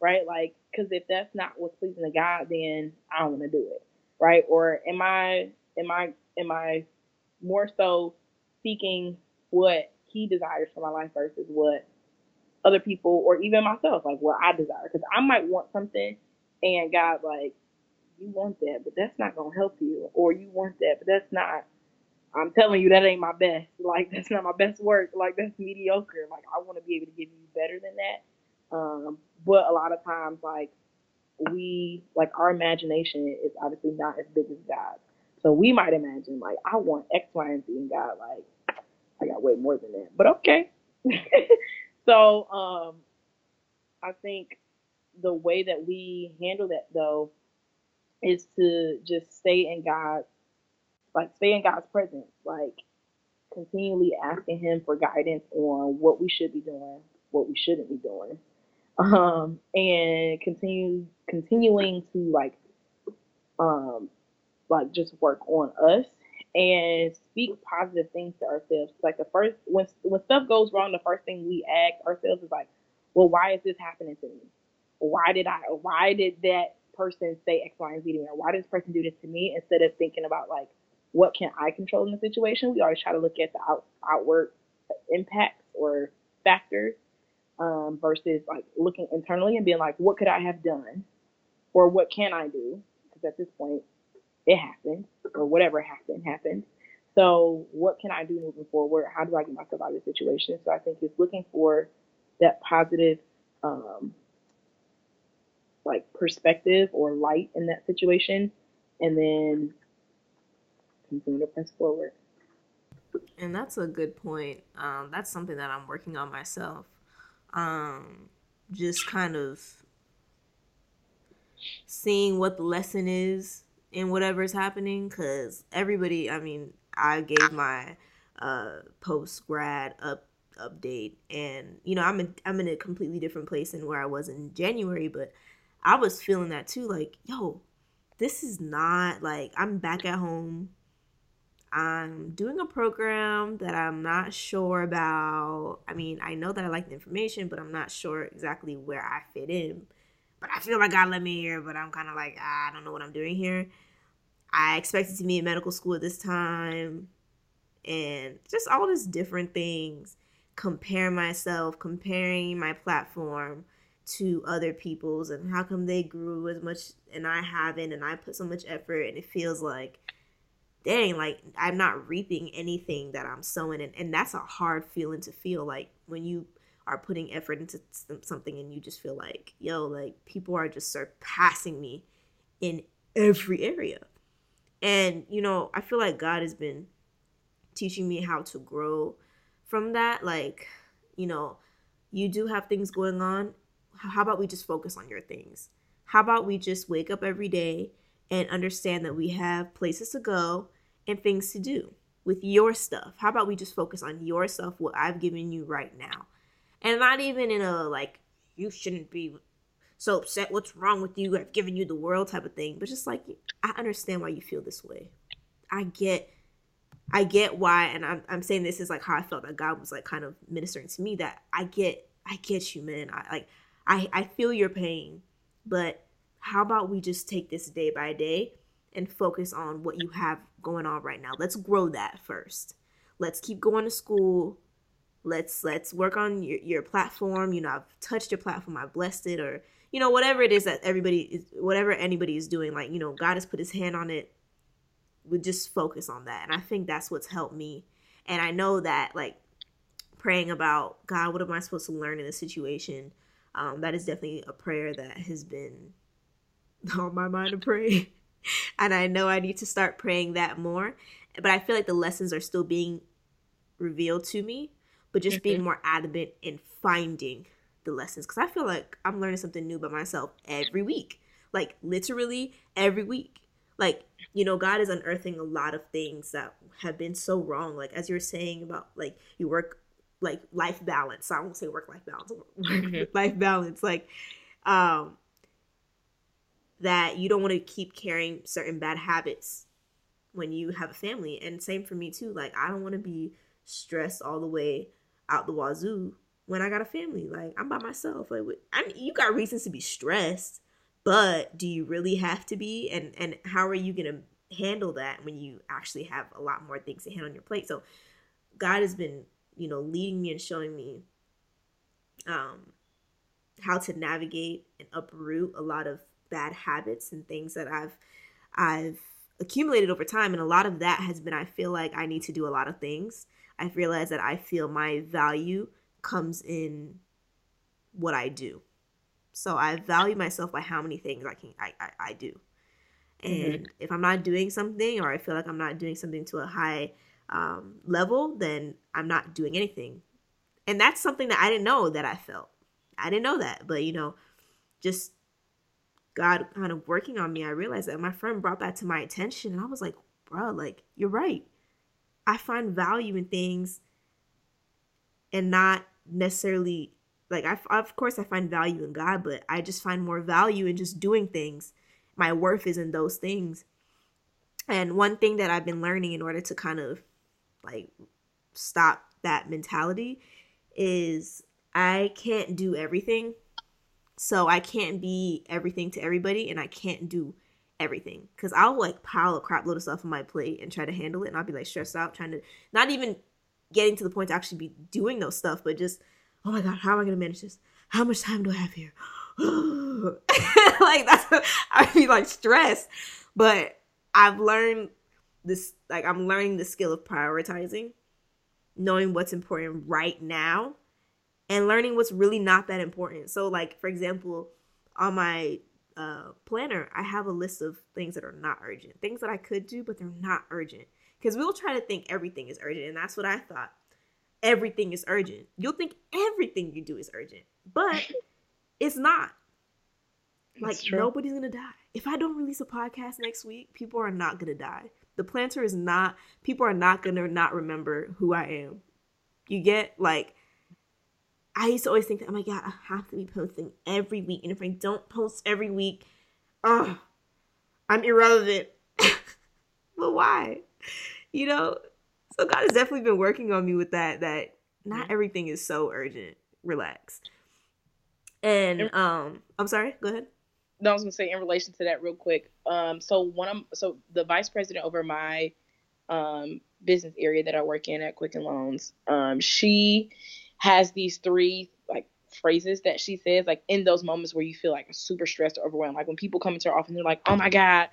right? Like, because if that's not what's pleasing to God, then I don't want to do it, right? Or am I am I am I more so seeking what He desires for my life versus what other people or even myself, like what I desire? Because I might want something, and God like, you want that, but that's not gonna help you, or you want that, but that's not I'm telling you that ain't my best. Like that's not my best work. Like that's mediocre. Like I want to be able to give you better than that. Um, but a lot of times, like we, like our imagination is obviously not as big as God's. So we might imagine like I want X, Y, and Z, and God like I got way more than that. But okay. so um, I think the way that we handle that though is to just stay in God's like stay in God's presence, like continually asking Him for guidance on what we should be doing, what we shouldn't be doing, um, and continue continuing to like um like just work on us and speak positive things to ourselves. Like the first when when stuff goes wrong, the first thing we ask ourselves is like, well, why is this happening to me? Why did I? Why did that person say X, Y, and Z to me? Or why did this person do this to me? Instead of thinking about like, what can I control in the situation? We always try to look at the out, outward impacts or factors um, versus like looking internally and being like, what could I have done? Or what can I do? Because at this point, it happened or whatever happened, happened. So what can I do moving forward? How do I get myself out of the situation? So I think it's looking for that positive um, like perspective or light in that situation and then continue to press forward. And that's a good point. Um, that's something that I'm working on myself. Um, just kind of seeing what the lesson is in whatever is happening. Because everybody, I mean, I gave my uh, post grad up update, and you know, I'm in, I'm in a completely different place than where I was in January, but I was feeling that too. Like, yo, this is not like I'm back at home I'm doing a program that I'm not sure about. I mean, I know that I like the information, but I'm not sure exactly where I fit in. But I feel like God let me here, but I'm kind of like, ah, I don't know what I'm doing here. I expected to be in medical school at this time and just all these different things. Compare myself, comparing my platform to other people's and how come they grew as much and I haven't and I put so much effort and it feels like dang, like I'm not reaping anything that I'm sowing. And, and that's a hard feeling to feel like when you are putting effort into something and you just feel like, yo, like people are just surpassing me in every area. And, you know, I feel like God has been teaching me how to grow from that. Like, you know, you do have things going on. How about we just focus on your things? How about we just wake up every day and understand that we have places to go and things to do with your stuff. How about we just focus on your stuff, what I've given you right now? And not even in a like, you shouldn't be so upset, what's wrong with you? I've given you the world type of thing. But just like, I understand why you feel this way. I get. I get why, and I'm, I'm saying this is like how I felt that God was like kind of ministering to me that I get, I get you, man. I like, I, I feel your pain, but how about we just take this day by day and focus on what you have going on right now. Let's grow that first. Let's keep going to school. Let's let's work on your, your platform. You know, I've touched your platform, I've blessed it, or you know, whatever it is that everybody is, whatever anybody is doing, like, you know, God has put his hand on it. We just focus on that. And I think that's what's helped me. And I know that, like, praying about, God, what am I supposed to learn in this situation? Um, that is definitely a prayer that has been on my mind to pray. and I know I need to start praying that more. But I feel like the lessons are still being revealed to me, but just mm-hmm. being more adamant in finding the lessons because I feel like I'm learning something new about myself every week. Like literally every week. Like, you know, God is unearthing a lot of things that have been so wrong. Like as you're saying about like you work like life balance. I won't say work life balance. Mm-hmm. life balance. Like um that you don't want to keep carrying certain bad habits when you have a family. And same for me too. Like I don't want to be stressed all the way out the wazoo when I got a family. Like I'm by myself. Like I mean, you got reasons to be stressed, but do you really have to be? And and how are you gonna handle that when you actually have a lot more things to handle on your plate? So God has been, you know, leading me and showing me um how to navigate and uproot a lot of bad habits and things that I've I've accumulated over time and a lot of that has been I feel like I need to do a lot of things. I've realized that I feel my value comes in what I do. So I value myself by how many things I can I, I, I do. Mm-hmm. And mm-hmm. if I'm not doing something or I feel like I'm not doing something to a high um, level, then I'm not doing anything. And that's something that I didn't know that I felt. I didn't know that. But you know, just God kind of working on me, I realized that my friend brought that to my attention and I was like, bro, like, you're right. I find value in things and not necessarily like I of course I find value in God, but I just find more value in just doing things. My worth is in those things. And one thing that I've been learning in order to kind of like stop that mentality is I can't do everything. So I can't be everything to everybody and I can't do everything because I'll like pile a crap load of stuff on my plate and try to handle it and I'll be like stressed out trying to not even getting to the point to actually be doing those stuff, but just, oh my God, how am I going to manage this? How much time do I have here? like that's I be like stressed. But I've learned this like I'm learning the skill of prioritizing, knowing what's important right now, and learning what's really not that important. So like for example, on my uh, planner, I have a list of things that are not urgent, things that I could do, but they're not urgent. Because we'll try to think everything is urgent, and that's what I thought. Everything is urgent. You'll think everything you do is urgent, but it's not. Like nobody's gonna die. If I don't release a podcast next week, people are not gonna die. The Plannter is not. People are not gonna not remember who I am. You get like. I used to always think that, oh my god, I have to be posting every week, and if I don't post every week, oh, I'm irrelevant. but why? You know? So God has definitely been working on me with that, that not mm-hmm. everything is so urgent. Relax. And um I'm sorry, go ahead. No, I was gonna say in relation to that real quick. Um so one of so the vice president over my um business area that I work in at Quicken Loans, um, she has these three like phrases that she says like in those moments where you feel like super stressed or overwhelmed. Like when people come into her office and they're like, Oh my God,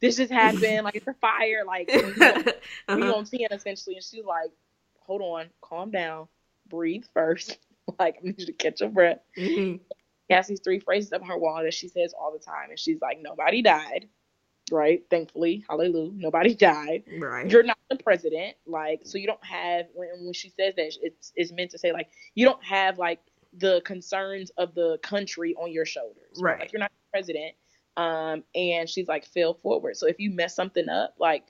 this just happened. like it's a fire. Like we uh-huh. on 10 essentially. And she's like, hold on, calm down, breathe first. like I need you to catch your breath. Mm-hmm. She has these three phrases up her wall that she says all the time. And she's like, nobody died. Right. Thankfully, hallelujah. Nobody died. Right. You're not the president. Like, so you don't have when when she says that it's it's meant to say like you don't have like the concerns of the country on your shoulders. Right. Like you're not the president um, and she's like, fail forward. So if you mess something up, like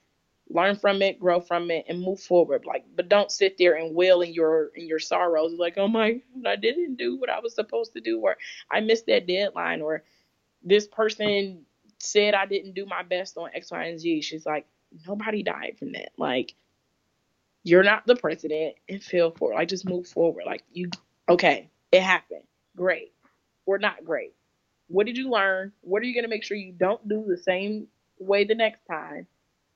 learn from it, grow from it, and move forward. Like, but don't sit there and wail in your in your sorrows. Like, oh my, I didn't do what I was supposed to do, or I missed that deadline, or this person said I didn't do my best on X, Y, and Z. She's like, nobody died from that. Like, you're not the president, and feel for like just move forward. Like you, okay, it happened. Great, or not great what did you learn? What are you going to make sure you don't do the same way the next time?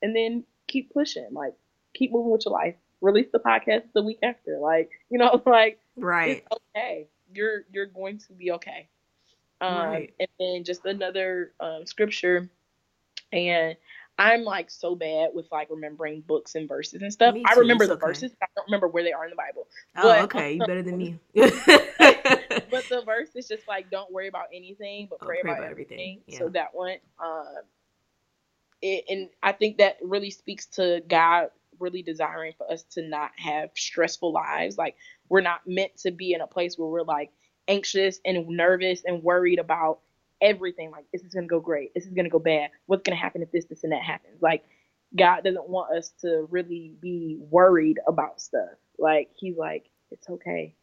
And then keep pushing. Like, keep moving with your life. Release the podcast the week after. Like, you know, like, right. okay. You're you're going to be okay. Um, right. And then just another um, scripture. And I'm like so bad with like remembering books and verses and stuff. I remember the okay. verses, I don't remember where they are in the Bible. Oh, but, okay, you better than me. but the verse is just like, don't worry about anything, but pray, oh, pray about, about, everything. everything. Yeah. So that one, um, it, and I think that really speaks to God really desiring for us to not have stressful lives. Like we're not meant to be in a place where we're like anxious and nervous and worried about everything. Like this is gonna go great, this is gonna go bad. What's gonna happen if this, this, and that happens? Like God doesn't want us to really be worried about stuff. Like He's like, it's okay.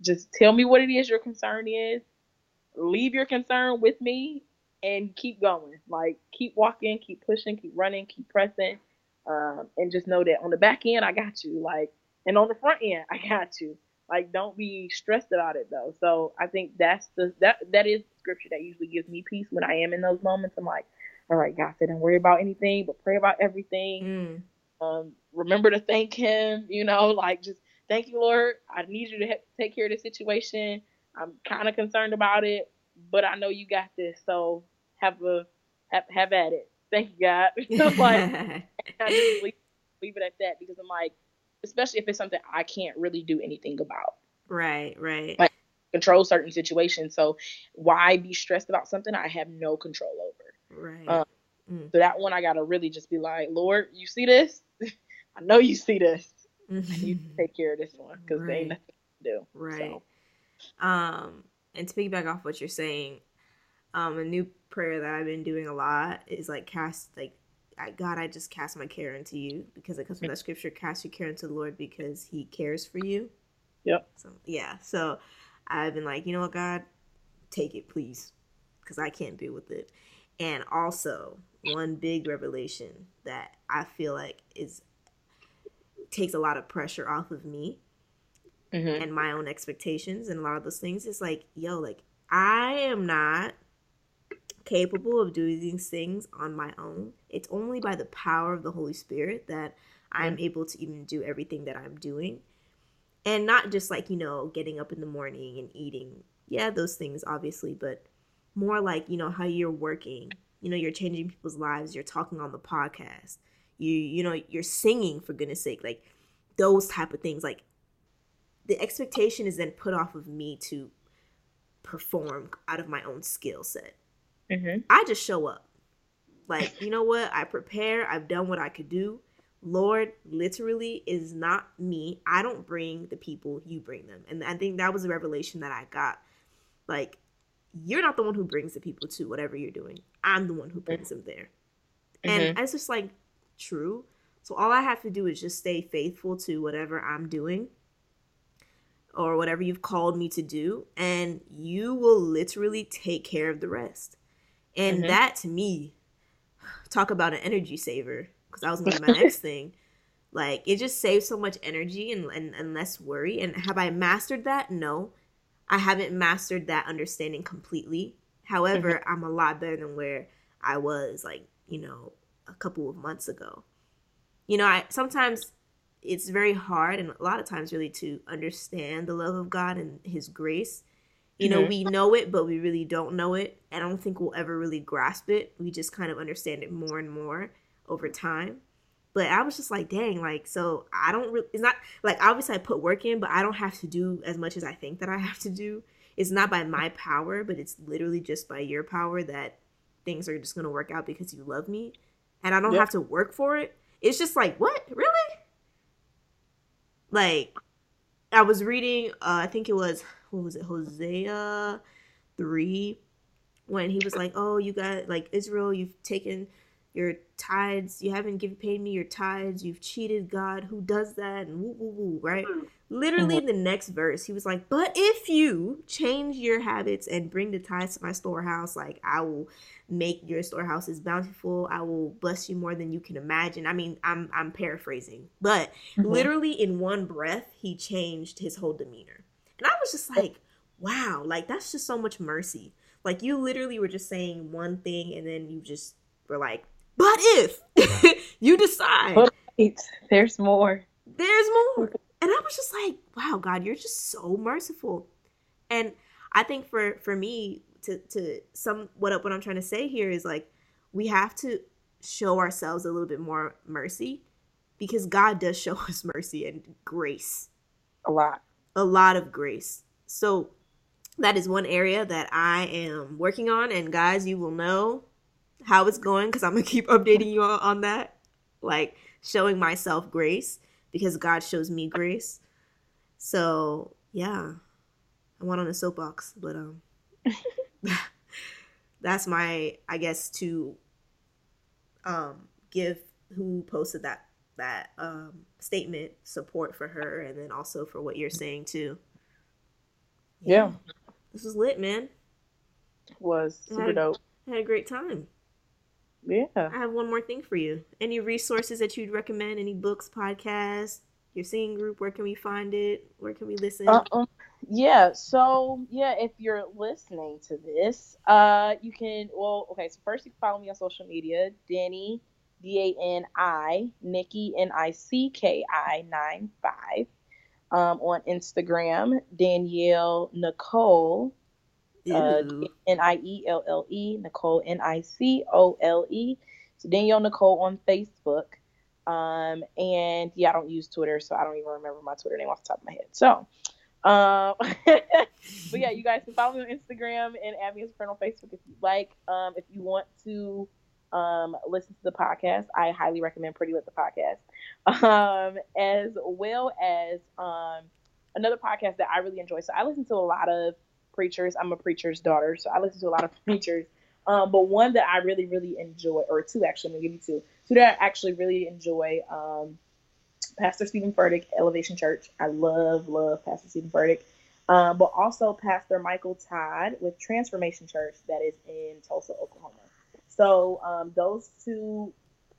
Just tell me what it is your concern is. Leave your concern with me and keep going. Like keep walking, keep pushing, keep running, keep pressing, um, and just know that on the back end I got you. Like and on the front end I got you. Like don't be stressed about it though. So I think that's the that that is scripture that usually gives me peace when I am in those moments. I'm like, all right, God said, don't worry about anything, but pray about everything. Mm. Um, remember to thank Him. You know, like just thank you, Lord. I need you to take care of the situation. I'm kind of concerned about it, but I know you got this. So have a have, have at it. Thank you, God. like I just leave, leave it at that because I'm like, especially if it's something I can't really do anything about. Right, right. Like control certain situations. So why be stressed about something I have no control over? Right. Um, mm. So that one I gotta really just be like, Lord, you see this? I know you see this. Mm-hmm. I need to take care of this one because right. they ain't nothing to do. Right. So. Um, and to piggyback off what you're saying, um, a new prayer that I've been doing a lot is like cast like I, God, I just cast my care into you because it comes from that scripture, cast your care into the Lord because he cares for you. Yep. So yeah. So I've been like, you know what, God, take it, please, because I can't deal with it. And also, one big revelation that I feel like is takes a lot of pressure off of me mm-hmm. and my own expectations and a lot of those things is like, yo, like I am not capable of doing these things on my own. It's only by the power of the Holy Spirit that I'm able to even do everything that I'm doing. And not just like, you know, getting up in the morning and eating. Yeah, those things obviously, but more like, you know, how you're working. You know, you're changing people's lives, you're talking on the podcast. You you know, you're singing for goodness sake. Like those type of things like the expectation is then put off of me to perform out of my own skill set Mm-hmm. I just show up. Like, you know what? I prepare. I've done what I could do. Lord, literally, is not me. I don't bring the people, you bring them. And I think that was a revelation that I got. Like, you're not the one who brings the people to whatever you're doing. I'm the one who brings them there. Mm-hmm. And it's just like true. So all I have to do is just stay faithful to whatever I'm doing or whatever you've called me to do, and you will literally take care of the rest. And mm-hmm. that to me, talk about an energy saver, because that was gonna be my next thing. Like it just saves so much energy and, and, and less worry. And have I mastered that? No. I haven't mastered that understanding completely. However, mm-hmm. I'm a lot better than where I was like, you know, a couple of months ago. You know, I sometimes it's very hard and a lot of times really to understand the love of God and his grace you know, mm-hmm. we know it, but we really don't know it. I don't think we'll ever really grasp it. We just kind of understand it more and more over time. But I was just like, dang, like, so I don't really, it's not like obviously I put work in, but I don't have to do as much as I think that I have to do. It's not by my power, but it's literally just by your power that things are just going to work out because you love me. And I don't yep. have to work for it. It's just like, what? Really? Like, I was reading, uh, I think it was what was it, Hosea three, when he was like, "Oh, you got like Israel, you've taken your tithes, you haven't given paid me your tithes, you've cheated God, who does that?" And woo woo woo, right? Mm-hmm. Literally, the next verse, he was like, "But if you change your habits and bring the tithes to my storehouse, like I will." make your storehouses bountiful i will bless you more than you can imagine i mean i'm i'm paraphrasing but mm-hmm. literally in one breath he changed his whole demeanor and I was just like, wow, like that's just so much mercy. Like you literally were just saying one thing and then you just were like, but if you decide but wait, there's more. There's more. And I was just like, wow, God, you're just so merciful. And I think for for me to to some what up what I'm trying to say here is like we have to show ourselves a little bit more mercy because God does show us mercy and grace. A lot. A lot of grace. So that is one area that I am working on. And guys, you will know how it's going because I'm going to keep updating you all on that. Like showing myself grace because God shows me grace. So yeah, I went on a soapbox, but um, that's my I guess to um give who posted that that um statement support for her and then also for what you're saying too. Yeah. This was lit, man. Was I super had, dope. I had a great time. Yeah. I have one more thing for you. Any resources that you'd recommend? Any books, podcasts, your singing group? Where can we find it? Where can we listen? Uh-uh. Yeah, so yeah, if you're listening to this, uh you can well okay, so first you can follow me on social media, Danny D A N I Nikki N I C K I nine five. Um on Instagram, Danielle Nicole uh, N I E L L E, Nicole N I C O L E. So Danielle Nicole on Facebook. Um, and yeah, I don't use Twitter, so I don't even remember my Twitter name off the top of my head. So, um, but yeah, you guys can follow me on Instagram and add me as a friend on Facebook if you like. Um, if you want to um, listen to the podcast, I highly recommend Pretty Lit the podcast, um, as well as um, another podcast that I really enjoy. So I listen to a lot of preachers. I'm a preacher's daughter, so I listen to a lot of preachers. Um, but one that I really, really enjoy, or two actually, I'm gonna give you two. Two that I actually really enjoy. Um, Pastor Stephen Furtick, Elevation Church. I love, love Pastor Stephen Furtick. Um, but also Pastor Michael Todd with Transformation Church that is in Tulsa, Oklahoma. So um, those two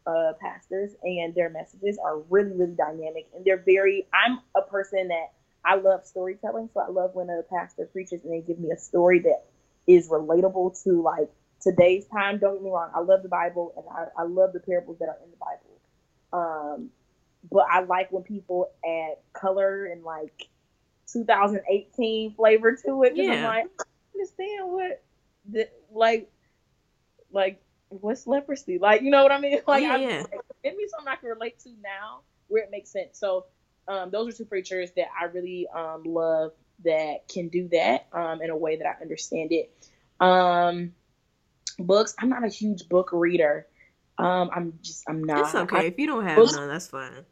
uh, pastors and their messages are really, really dynamic, and they're very. I'm a person that I love storytelling, so I love when a pastor preaches and they give me a story that is relatable to like today's time. Don't get me wrong, I love the Bible and I, I love the parables that are in the Bible. Um, but I like when people add color and like 2018 flavor to it. Yeah. I'm like, I understand what the like like what's leprosy? Like, you know what I mean? Like yeah, I, yeah. give me something I can relate to now where it makes sense. So um, those are two preachers that I really um, love that can do that um, in a way that I understand it. Um, books, I'm not a huge book reader. Um, I'm just, I'm not. It's okay. I, if you don't have books, none, that's fine.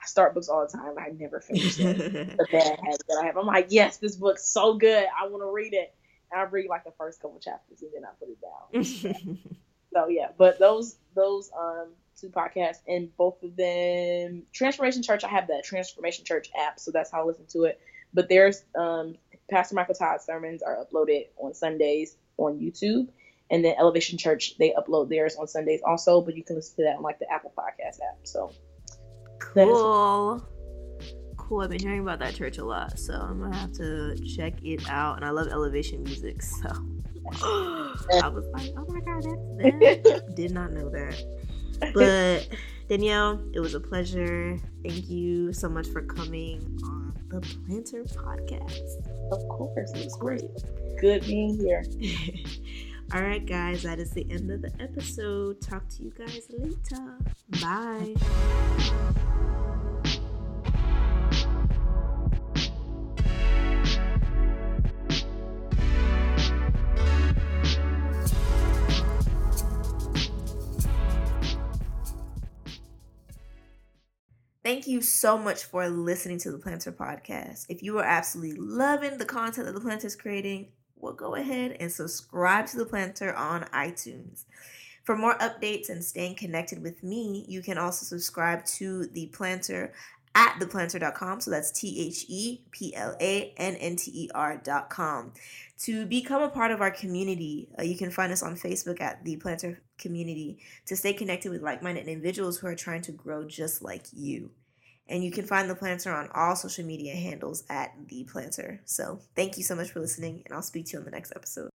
I start books all the time. I never finish them. the bad habit that I have. I'm like, yes, this book's so good. I want to read it. And I read like the first couple chapters and then I put it down. so yeah, but those those um two podcasts and both of them Transformation Church. I have the Transformation Church app, so that's how I listen to it. But there's um Pastor Michael Todd's sermons are uploaded on Sundays on YouTube. And then Elevation Church, they upload theirs on Sundays also, but you can listen to that on like the Apple Podcast app. So cool. Cool. I've been hearing about that church a lot, so I'm gonna have to check it out. And I love elevation music, so I was like, oh my god, that's that. Did not know that. But Danielle, it was a pleasure. Thank you so much for coming on the Plannter Podcast. Of course, it was great. Good being here. All right, guys, that is the end of the episode. Talk to you guys later. Bye. Thank you so much for listening to the Plannter Podcast. If you are absolutely loving the content that the Plannter is creating, well, go ahead and subscribe to the Plannter on iTunes. For more updates and staying connected with me, you can also subscribe to the Plannter at theplannter.com. So that's T H E P L A N N T E R.com. To become a part of our community, uh, you can find us on Facebook at the Plannter Community to stay connected with like minded individuals who are trying to grow just like you. And you can find the Plannter on all social media handles at the Plannter. So thank you so much for listening, and I'll speak to you on the next episode.